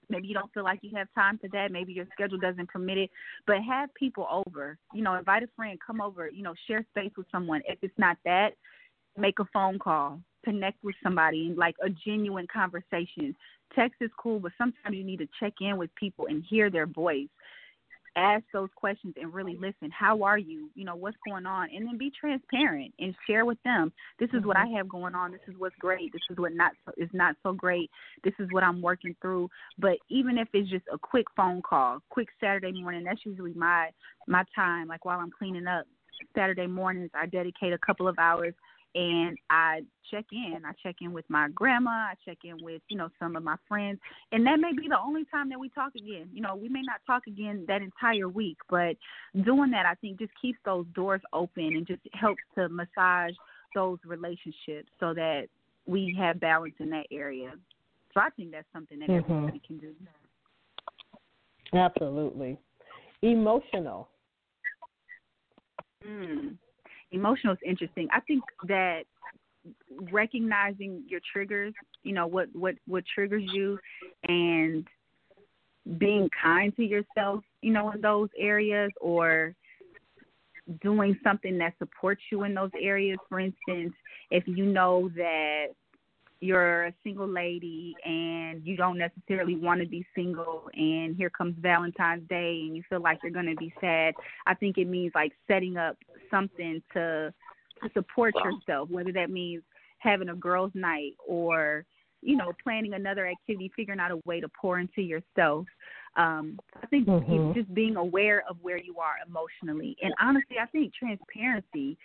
Maybe you don't feel like you have time for that. Maybe your schedule doesn't permit it. But have people over. You know invite a friend come over you know share space with someone. If it's not that make a phone call connect with somebody and like a genuine conversation. Text is cool but sometimes you need to check in with people and hear their voice ask those questions and really listen. How are you? You know what's going on? And then be transparent and share with them this is what mm-hmm. i have going on. This is what's great. This is what not so, is not so great. This is what i'm working through. But even if it's just a quick phone call quick saturday morning that's usually my my time. Like while i'm cleaning up saturday mornings i dedicate a couple of hours and I check in. I check in with my grandma. I check in with you know some of my friends, and that may be the only time that we talk again. You know, we may not talk again that entire week, but doing that, I think, just keeps those doors open and just helps to massage those relationships so that we have balance in that area. So I think that's something that Mhm. everybody can do. Absolutely. Emotional. Mm. Emotional is interesting. I think that recognizing your triggers, you know, what what what triggers you and being kind to yourself, you know, in those areas or doing something that supports you in those areas. For instance, if you know that you're a single lady and you don't necessarily want to be single and here comes Valentine's Day and you feel like you're going to be sad, I think it means like setting up something to to support yourself, whether that means having a girls' night or you know planning another activity, figuring out a way to pour into yourself. Um, I think Mhm. just being aware of where you are emotionally, and honestly, I think transparency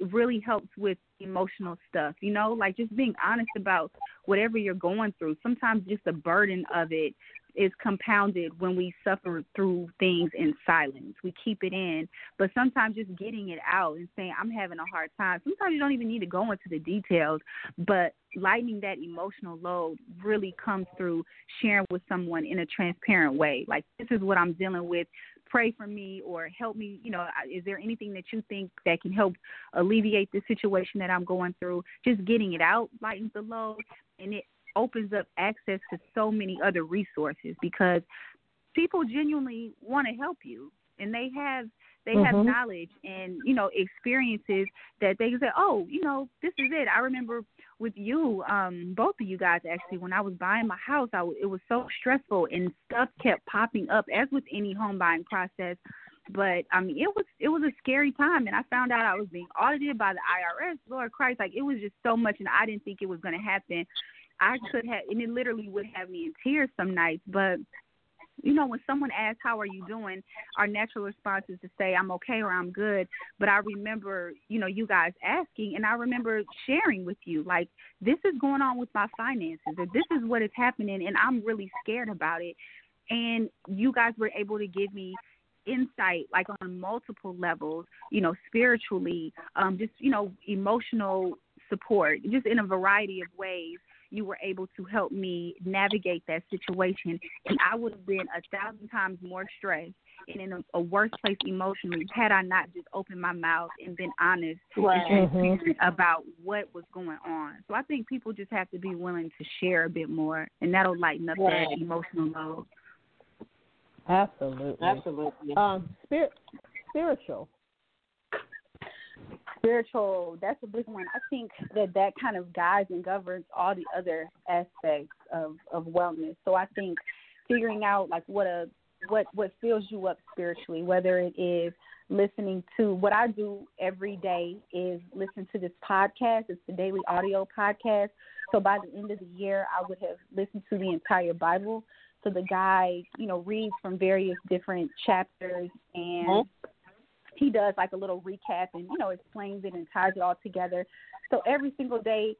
really helps with emotional stuff. You know, like just being honest about whatever you're going through. Sometimes just the burden of it is compounded when we suffer through things in silence. We keep it in, but sometimes just getting it out and saying I'm having a hard time. Sometimes you don't even need to go into the details, but lightening that emotional load really comes through sharing with someone in a transparent way. Like this is what I'm dealing with. Pray for me or help me. You know, is there anything that you think that can help alleviate the situation that I'm going through? Just getting it out lightens the load, and it opens up access to so many other resources because people genuinely want to help you and they have they mm-hmm. have knowledge and you know experiences that they can say oh you know this is it i remember with you um both of you guys actually when i was buying my house i it was so stressful and stuff kept popping up as with any home buying process but I mean, it was it was a scary time, and I found out I was being audited by the IRS. Lord Christ, like it was just so much, and I didn't think it was going to happen. I could have, and it literally would have me in tears some nights. But you know, when someone asks, How are you doing? our natural response is to say, I'm okay or I'm good. But I remember, you know, you guys asking, and I remember sharing with you, like, this is going on with my finances, or this is what is happening, and I'm really scared about it. And you guys were able to give me insight like on multiple levels you know spiritually um just you know emotional support just in a variety of ways you were able to help me navigate that situation. And I would have been a thousand times more stressed and in a, a worse place emotionally had I not just opened my mouth and been honest right. and mm-hmm. about what was going on. So I think people just have to be willing to share a bit more, and that'll lighten up right. that emotional load. Absolutely, absolutely. Um, spirit, spiritual spiritual that's a big one. I think that that kind of guides and governs all the other aspects of of wellness. So i think figuring out like what a what what fills you up spiritually whether it is listening to what i do every day is listen to this podcast. It's the daily audio podcast. So by the end of the year i would have listened to the entire bible. So the guy you know reads from various different chapters and mm-hmm he does like a little recap and you know explains it and ties it all together. So every single day,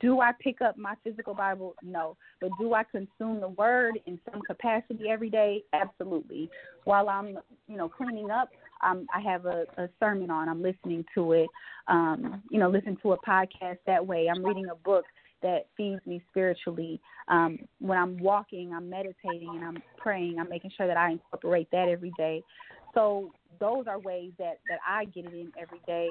do I pick up my physical Bible? No. But do I consume the Word in some capacity every day? Absolutely. While I'm you know cleaning up, um, I have a, a sermon on. I'm listening to it. Um, you know, listen to a podcast that way. I'm reading a book that feeds me spiritually. Um, when I'm walking, I'm meditating and I'm praying. I'm making sure that I incorporate that every day. So those are ways that that I get it in every day.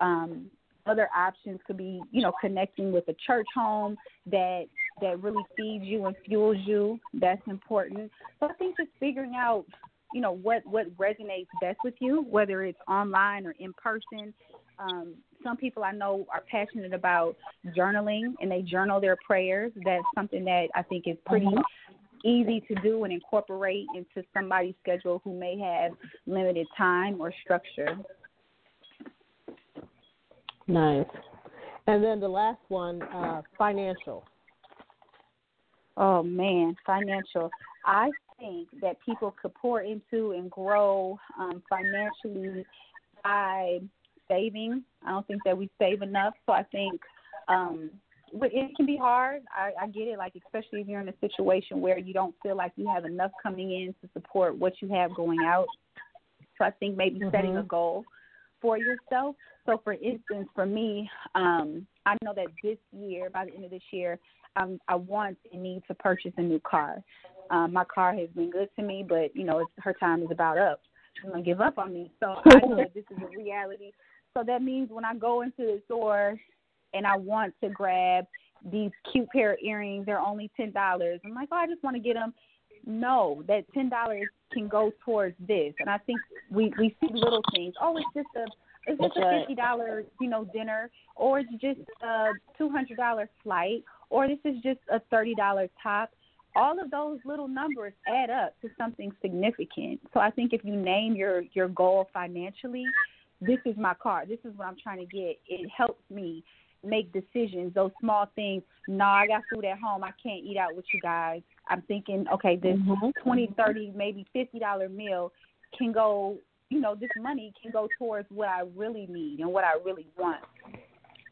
Um, other options could be, you know, connecting with a church home that that really feeds you and fuels you. That's important. So I think just figuring out, you know, what what resonates best with you, whether it's online or in person. Um, some people I know are passionate about journaling and they journal their prayers. That's something that I think is pretty mm-hmm easy to do and incorporate into somebody's schedule who may have limited time or structure. Nice. And then the last one, uh, financial. Oh man, financial. I think that people could pour into and grow um, financially by saving. I don't think that we save enough. So I think um, it can be hard. I, I get it, like especially if you're in a situation where you don't feel like you have enough coming in to support what you have going out. So I think maybe mm-hmm. setting a goal for yourself. So for instance, for me, um, I know that this year, by the end of this year, um, I want and need to purchase a new car. Um, my car has been good to me, but you know, it's, her time is about up. She's gonna give up on me. So I know that this is a reality. So that means when I go into the store and I want to grab these cute pair of earrings. They're only ten dollars. I'm like, oh, I just want to get them. No, that ten dollars can go towards this. And I think we we see little things. Oh, it's just a it's just a fifty dollar you know dinner, or it's just a two hundred dollar flight, or this is just a thirty dollar top. All of those little numbers add up to something significant. So I think if you name your your goal financially, this is my car. This is what I'm trying to get. It helps me make decisions, those small things. No, I got food at home. I can't eat out with you guys. I'm thinking, okay, this mm-hmm. twenty, thirty, maybe fifty dollar meal can go. You know, this money can go towards what I really need and what I really want.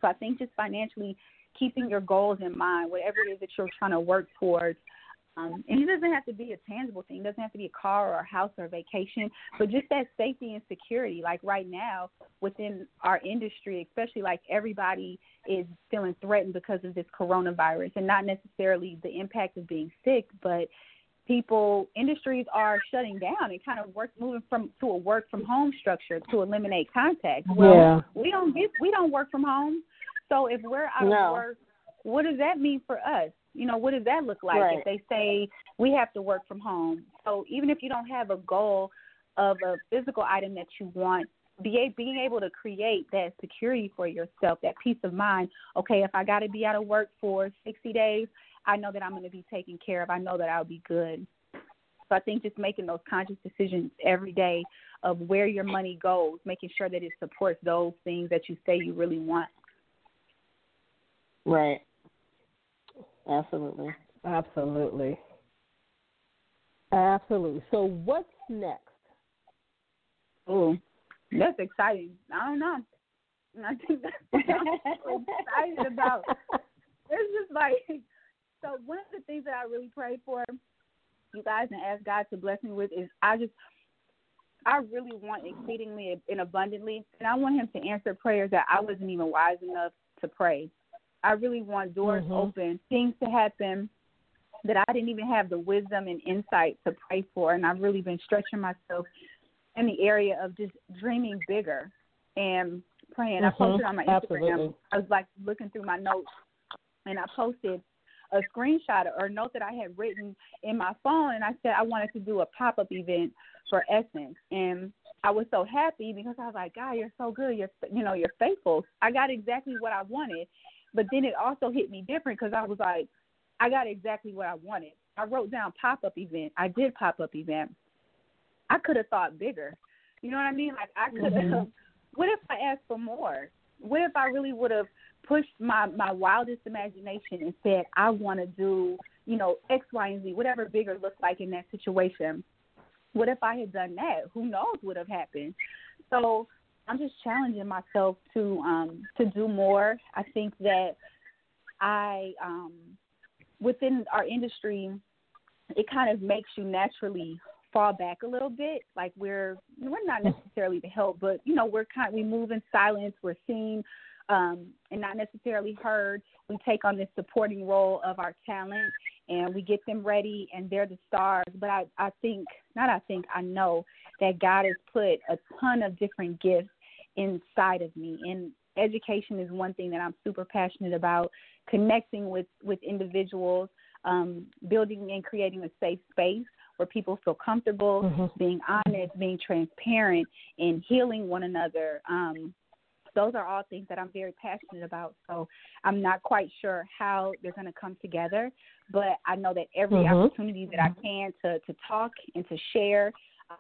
So I think just financially keeping your goals in mind, whatever it is that you're trying to work towards, Um, and it doesn't have to be a tangible thing. It doesn't have to be a car or a house or a vacation, but just that safety and security. Like right now within our industry, especially like everybody is feeling threatened because of this coronavirus and not necessarily the impact of being sick, but people industries are shutting down and kind of work moving from to a work from home structure to eliminate contact. Well, yeah. we don't get we don't work from home. So if we're out no. of work, what does that mean for us? You know, what does that look like right. if they say we have to work from home? So even if you don't have a goal of a physical item that you want, be being able to create that security for yourself, that peace of mind. Okay, if I got to be out of work for 60 days, I know that I'm going to be taken care of. I know that I'll be good. So I think just making those conscious decisions every day of where your money goes, making sure that it supports those things that you say you really want. Right. Absolutely. Absolutely. Absolutely. So what's next? Oh, that's exciting. I don't know. I think that's what I'm so excited about. (laughs) It's just like so one of the things that I really pray for you guys and ask God to bless me with is I just I really want exceedingly and abundantly and I want him to answer prayers that I wasn't even wise enough to pray. I really want doors mm-hmm. open, things to happen that I didn't even have the wisdom and insight to pray for and I've really been stretching myself in the area of just dreaming bigger and praying. Mm-hmm. I posted on my Instagram. Absolutely. I was like looking through my notes and I posted a screenshot or a note that I had written in my phone, and I said I wanted to do a pop up event for Essence, and I was so happy because I was like, God, you're so good. You're you know you're faithful. I got exactly what I wanted, but then it also hit me different because I was like, I got exactly what I wanted. I wrote down pop up event. I did pop up event. I could have thought bigger. You know what I mean? Like I could have. Mm-hmm. (laughs) What if I asked for more? What if I really would have pushed my my wildest imagination and said I want to do you know X, Y, and Z, whatever bigger looked like in that situation. What if I had done that? Who knows what would have happened? So I'm just challenging myself to um to do more. I think that I um within our industry it kind of makes you naturally fall back a little bit like we're we're not necessarily to help but you know we're kind we move in silence we're seen um, and not necessarily heard. We take on this supporting role of our talent and we get them ready and they're the stars. But I, I think, not I think, I know that God has put a ton of different gifts inside of me. And education is one thing that I'm super passionate about, connecting with, with individuals, um, building and creating a safe space where people feel comfortable, mm-hmm. being honest, being transparent, and healing one another. Um, those are all things that I'm very passionate about. So I'm not quite sure how they're going to come together, but I know that every mm-hmm. opportunity that I can to to talk and to share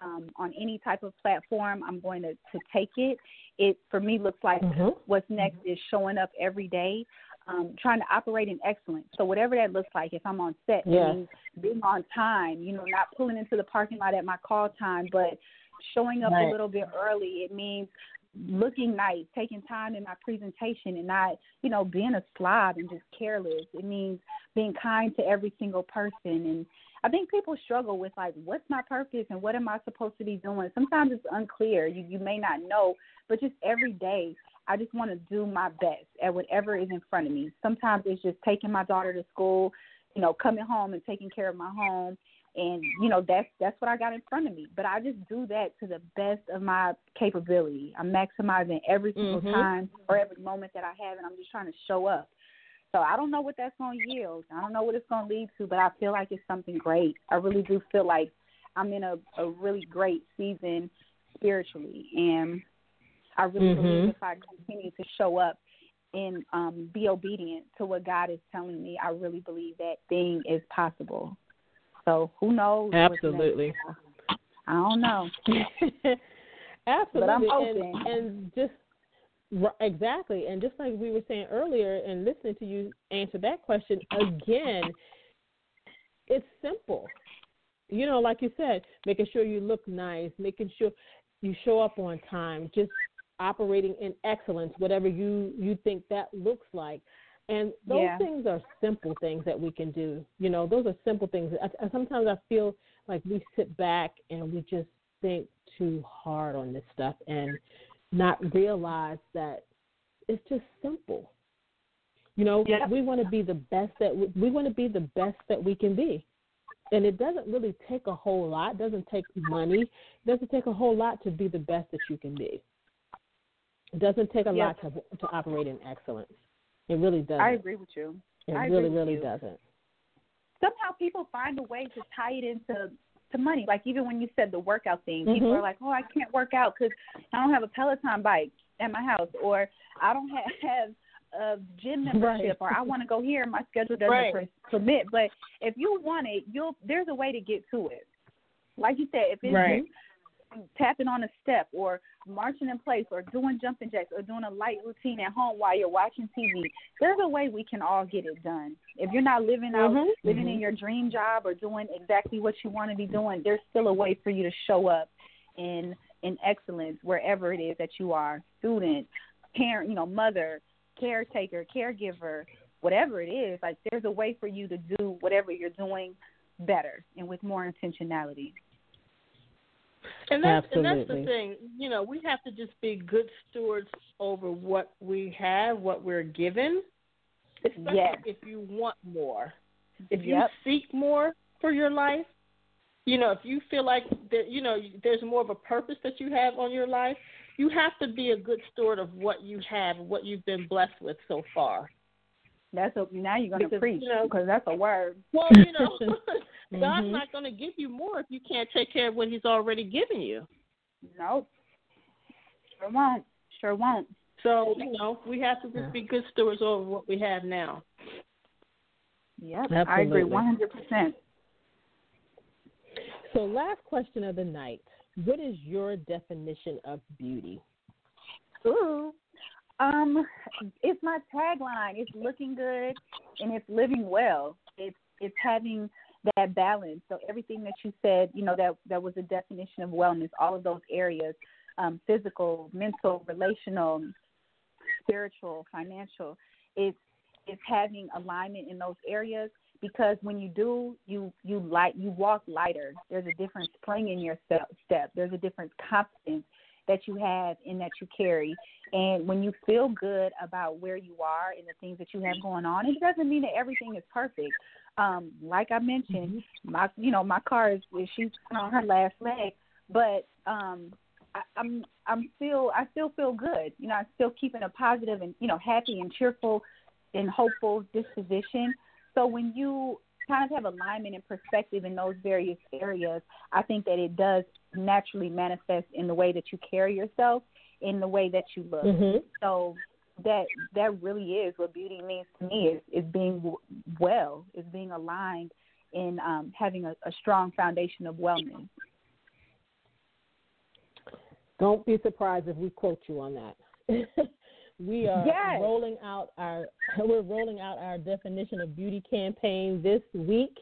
um, on any type of platform, I'm going to to take it. It for me looks like mm-hmm. what's next is showing up every day. Um, trying to operate in excellence. So whatever that looks like, if I'm on set, yeah. being on time, you know, not pulling into the parking lot at my call time, but showing up right. a little bit early. It means looking nice, taking time in my presentation and not, you know, being a slob and just careless. It means being kind to every single person and I think people struggle with like what's my purpose and what am I supposed to be doing? Sometimes it's unclear. You you may not know, but just every day I just want to do my best at whatever is in front of me. Sometimes it's just taking my daughter to school, you know, coming home and taking care of my home and you know that's that's what I got in front of me. But I just do that to the best of my capability. I'm maximizing every single mm-hmm. time or every moment that I have, and I'm just trying to show up. So I don't know what that's going to yield. I don't know what it's going to lead to, but I feel like it's something great. I really do feel like I'm in a, a really great season spiritually, and I really mm-hmm. believe if I continue to show up and um, be obedient to what God is telling me, I really believe that thing is possible. So who knows? Absolutely. I don't know. (laughs) Absolutely. But I'm hoping. And, and just exactly, and just like we were saying earlier, and listening to you answer that question again, it's simple. You know, like you said, making sure you look nice, making sure you show up on time, just operating in excellence, whatever you you think that looks like. And those Yeah. things are simple things that we can do. You know, those are simple things. I, I, sometimes I feel like we sit back and we just think too hard on this stuff and not realize that it's just simple. You know, Yeah. we want to be the best that we, we want to be the best that we can be. And it doesn't really take a whole lot. It doesn't take money. It doesn't take a whole lot to be the best that you can be. It doesn't take a Yeah. lot to to operate in excellence. It really doesn't. I agree with you. It I really, really you. doesn't. somehow people find a way to tie it into to money. Like even when you said the workout thing, people Mhm. are like, "Oh, I can't work out because I don't have a Peloton bike at my house, or I don't have, (laughs) have a gym membership, or I want to go here, and my schedule doesn't Right. per- permit." But if you want it, you'll there's a way to get to it. Like you said, if it's Right. Tapping on a step or marching in place or doing jumping jacks or doing a light routine at home while you're watching TV, there's a way we can all get it done. If you're not living out Mhm. living in your dream job or doing exactly what you want to be doing, there's still a way for you to show up in in excellence wherever it is that you are, student, parent, you know, mother, caretaker, caregiver, whatever it is, like there's a way for you to do whatever you're doing better and with more intentionality. And that's and that's the thing. You know, we have to just be good stewards over what we have, what we're given. Especially Yes. if you want more. If you Yep. seek more for your life, you know, if you feel like that, you know, there's more of a purpose that you have on your life, you have to be a good steward of what you have, what you've been blessed with so far. That's a, now you're going to Because, preach you know- because that's a word. Well, you know, (laughs) (laughs) God's Mhm. not going to give you more if you can't take care of what He's already given you. Nope. Sure won't. Sure won't. So, you know, we have to just be good stewards over what we have now. Yep. I agree 100%. So, last question of the night. What is your definition of beauty? Ooh. Um, it's my tagline. It's looking good and it's living well. It's it's having that balance. So everything that you said, you know, that that was a definition of wellness. All of those areas, um, physical, mental, relational, spiritual, financial. It's it's having alignment in those areas because when you do, you you light you walk lighter. There's a different spring in your step. There's a different confidence that you have and that you carry. And when you feel good about where you are and the things that you have going on, it doesn't mean that everything is perfect. Um, like I mentioned, my you know my car is she's on her last leg, but um, I, I'm I'm still I still feel good. You know, I'm still keeping a positive and you know happy and cheerful and hopeful disposition. So when you kind of have alignment and perspective in those various areas, I think that it does naturally manifest in the way that you carry yourself, in the way that you look. Mm-hmm. So that that really is what beauty means to me is is being well, is being aligned in um, having a, a strong foundation of wellness. Don't be surprised if we quote you on that. (laughs) we are Yes. rolling out our (laughs) we're rolling out our definition of beauty campaign this week.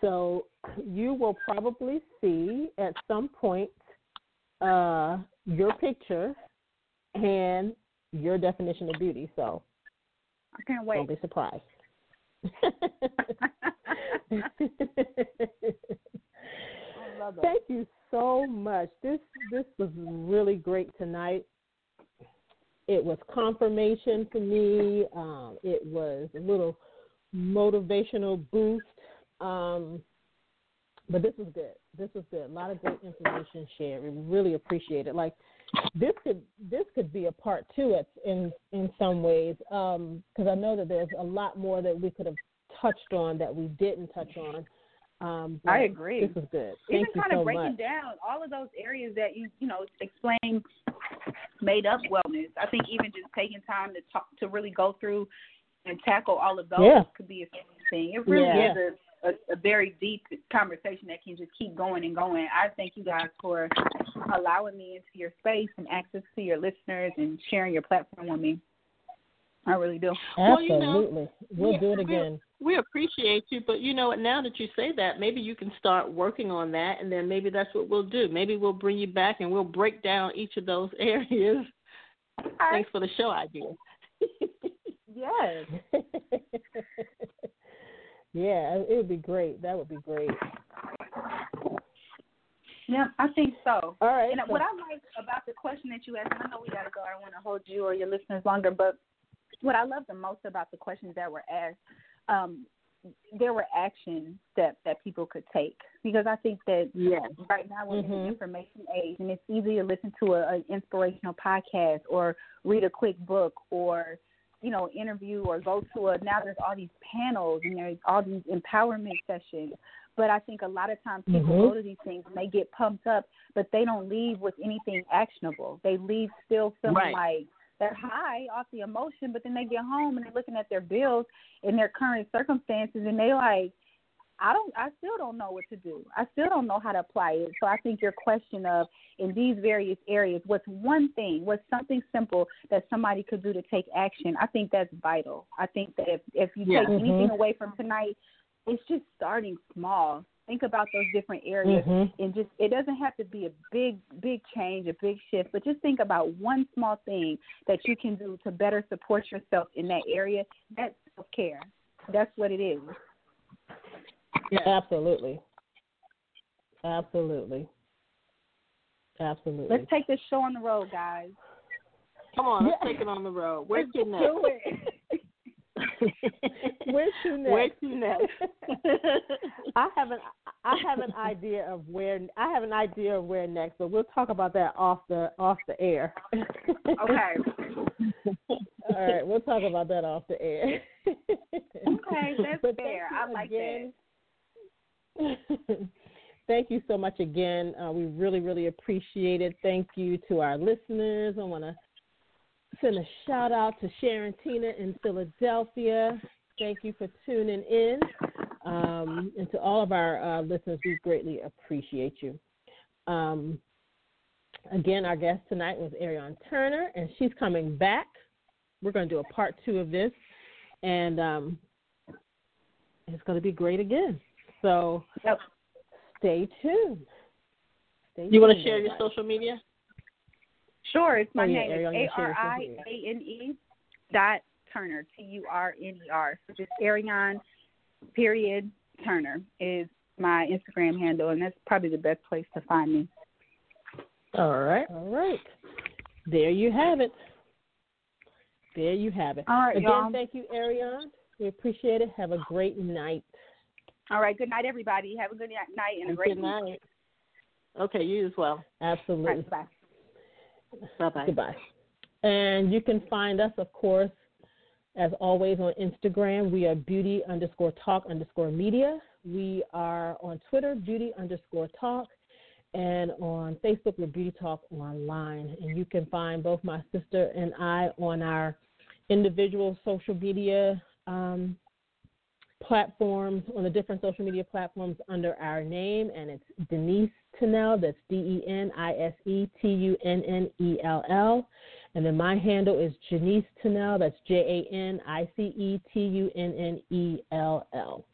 So you will probably see at some point uh, your picture and your definition of beauty. So I can't wait. don't be surprised. (laughs) I love it. Thank you so much. This this was really great tonight. It was confirmation for me. Um, it was a little motivational boost. Um, but this was good. This was good. A lot of great information shared. We really appreciate it. Like this could this could be a part two at, in in some ways because I know that there's a lot more that we could have touched on that we didn't touch on. Um, I agree. This is good. Even Thank you kind so of breaking much. down all of those areas that you you know explain made up wellness. I think even just taking time to talk to really go through and tackle all of those Yeah. could be a thing. It really Yeah. is a, a, a very deep conversation that can just keep going and going. I thank you guys for allowing me into your space and access to your listeners and sharing your platform with me. I really do. Well, you know, Absolutely. we'll yeah, do it again. We appreciate you, but you know what? Now that you say that, maybe you can start working on that, and then maybe that's what we'll do. Maybe we'll bring you back and we'll break down each of those (laughs) areas. Thanks for the show idea. (laughs) Yes. (laughs) yeah, it would be great. That would be great. Yeah, I think so. All right. And so- what I like about the question that you asked, and I know we got to go. I don't want to hold you or your listeners longer, but what I love the most about the questions that were asked, um, there were action steps that people could take because I think that Yes. right now we're in Mhm. the information age, and it's easy to listen to a, an inspirational podcast or read a quick book or you know interview or go to a now there's all these panels and there's all these empowerment sessions but i think a lot of times people Mhm. go to these things and they get pumped up but they don't leave with anything actionable they leave still feeling Right. like they're high off the emotion but then they get home and they're looking at their bills and their current circumstances and they like I don't I still don't know what to do. I still don't know how to apply it. So I think your question of in these various areas, what's one thing, what's something simple that somebody could do to take action? I think that's vital. I think that if if you Yeah. take anything Mhm. away from tonight, it's just starting small. Think about those different areas Mhm. and just it doesn't have to be a big big change, a big shift, but just think about one small thing that you can do to better support yourself in that area. That's self care. That's what it is. Yes. Absolutely. Absolutely. Absolutely. Let's take this show on the road, guys. Come on, let's Yeah. take it on the road. Where's Let's your do next? (laughs) (laughs) Where's you next? Where's you next? (laughs) I have an I have an idea of where I have an idea of where next, but we'll talk about that off the off the air. Okay. (laughs) All right, we'll talk about that off the air. Okay, that's But fair. I like again. Thank you so much again. Uh, we really, really appreciate it. Thank you to our listeners. I want to send a shout out to Sharon Tina in Philadelphia. Thank you for tuning in. Um, and to all of our uh, listeners, we greatly appreciate you. Um, again, our guest tonight was Ariane Turner, and she's coming back. We're going to do a part two of this, and um, it's going to be great again. So Yep. stay tuned. Stay You want to share your social media? Sure, it's my Oh, yeah, name. Ariel, It's you A share R your I social media. A N E dot Turner T U R N E R. So just Ariane period Turner is my Instagram handle, and that's probably the best place to find me. All right. All right. There you have it. There you have it. All right, Again, y'all. thank you, Ariane. We appreciate it. Have a great night. All right. Good night, everybody. Have a good night and a great Good night. Okay, you as well. Absolutely. right, bye. Bye bye. Goodbye. And you can find us, of course, as always on Instagram. We are beauty underscore talk underscore media. We are on Twitter, beauty underscore talk. And on Facebook, we're Beauty Talk Online. And you can find both my sister and I on our individual social media um, platforms, on the different social media platforms under our name. And it's Denise Tunnell. That's D E N I S E T U N N E L L. And then my handle is Janice Tunnell. That's J A N I C E T U N N E L L.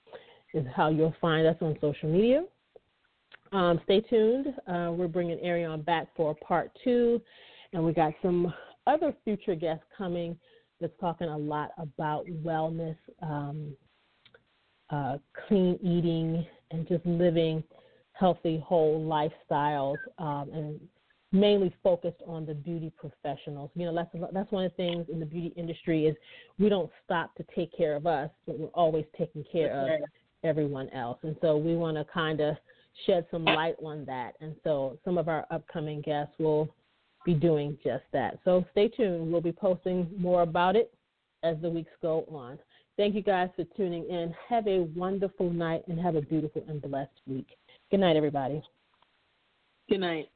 Is how you'll find us on social media. Um, stay tuned. Uh, we're bringing Ariane back for part two, and we got some other future guests coming that's talking a lot about wellness, um, uh, clean eating, and just living healthy, whole lifestyles, um, and mainly focused on the beauty professionals. You know, that's that's one of the things in the beauty industry is we don't stop to take care of us, but we're always taking care of everyone else. And so we want to kind of shed some light on that. And so some of our upcoming guests will be doing just that. So stay tuned. We'll be posting more about it as the weeks go on. Thank you guys for tuning in. Have a wonderful night and have a beautiful and blessed week. Good night, everybody. Good night.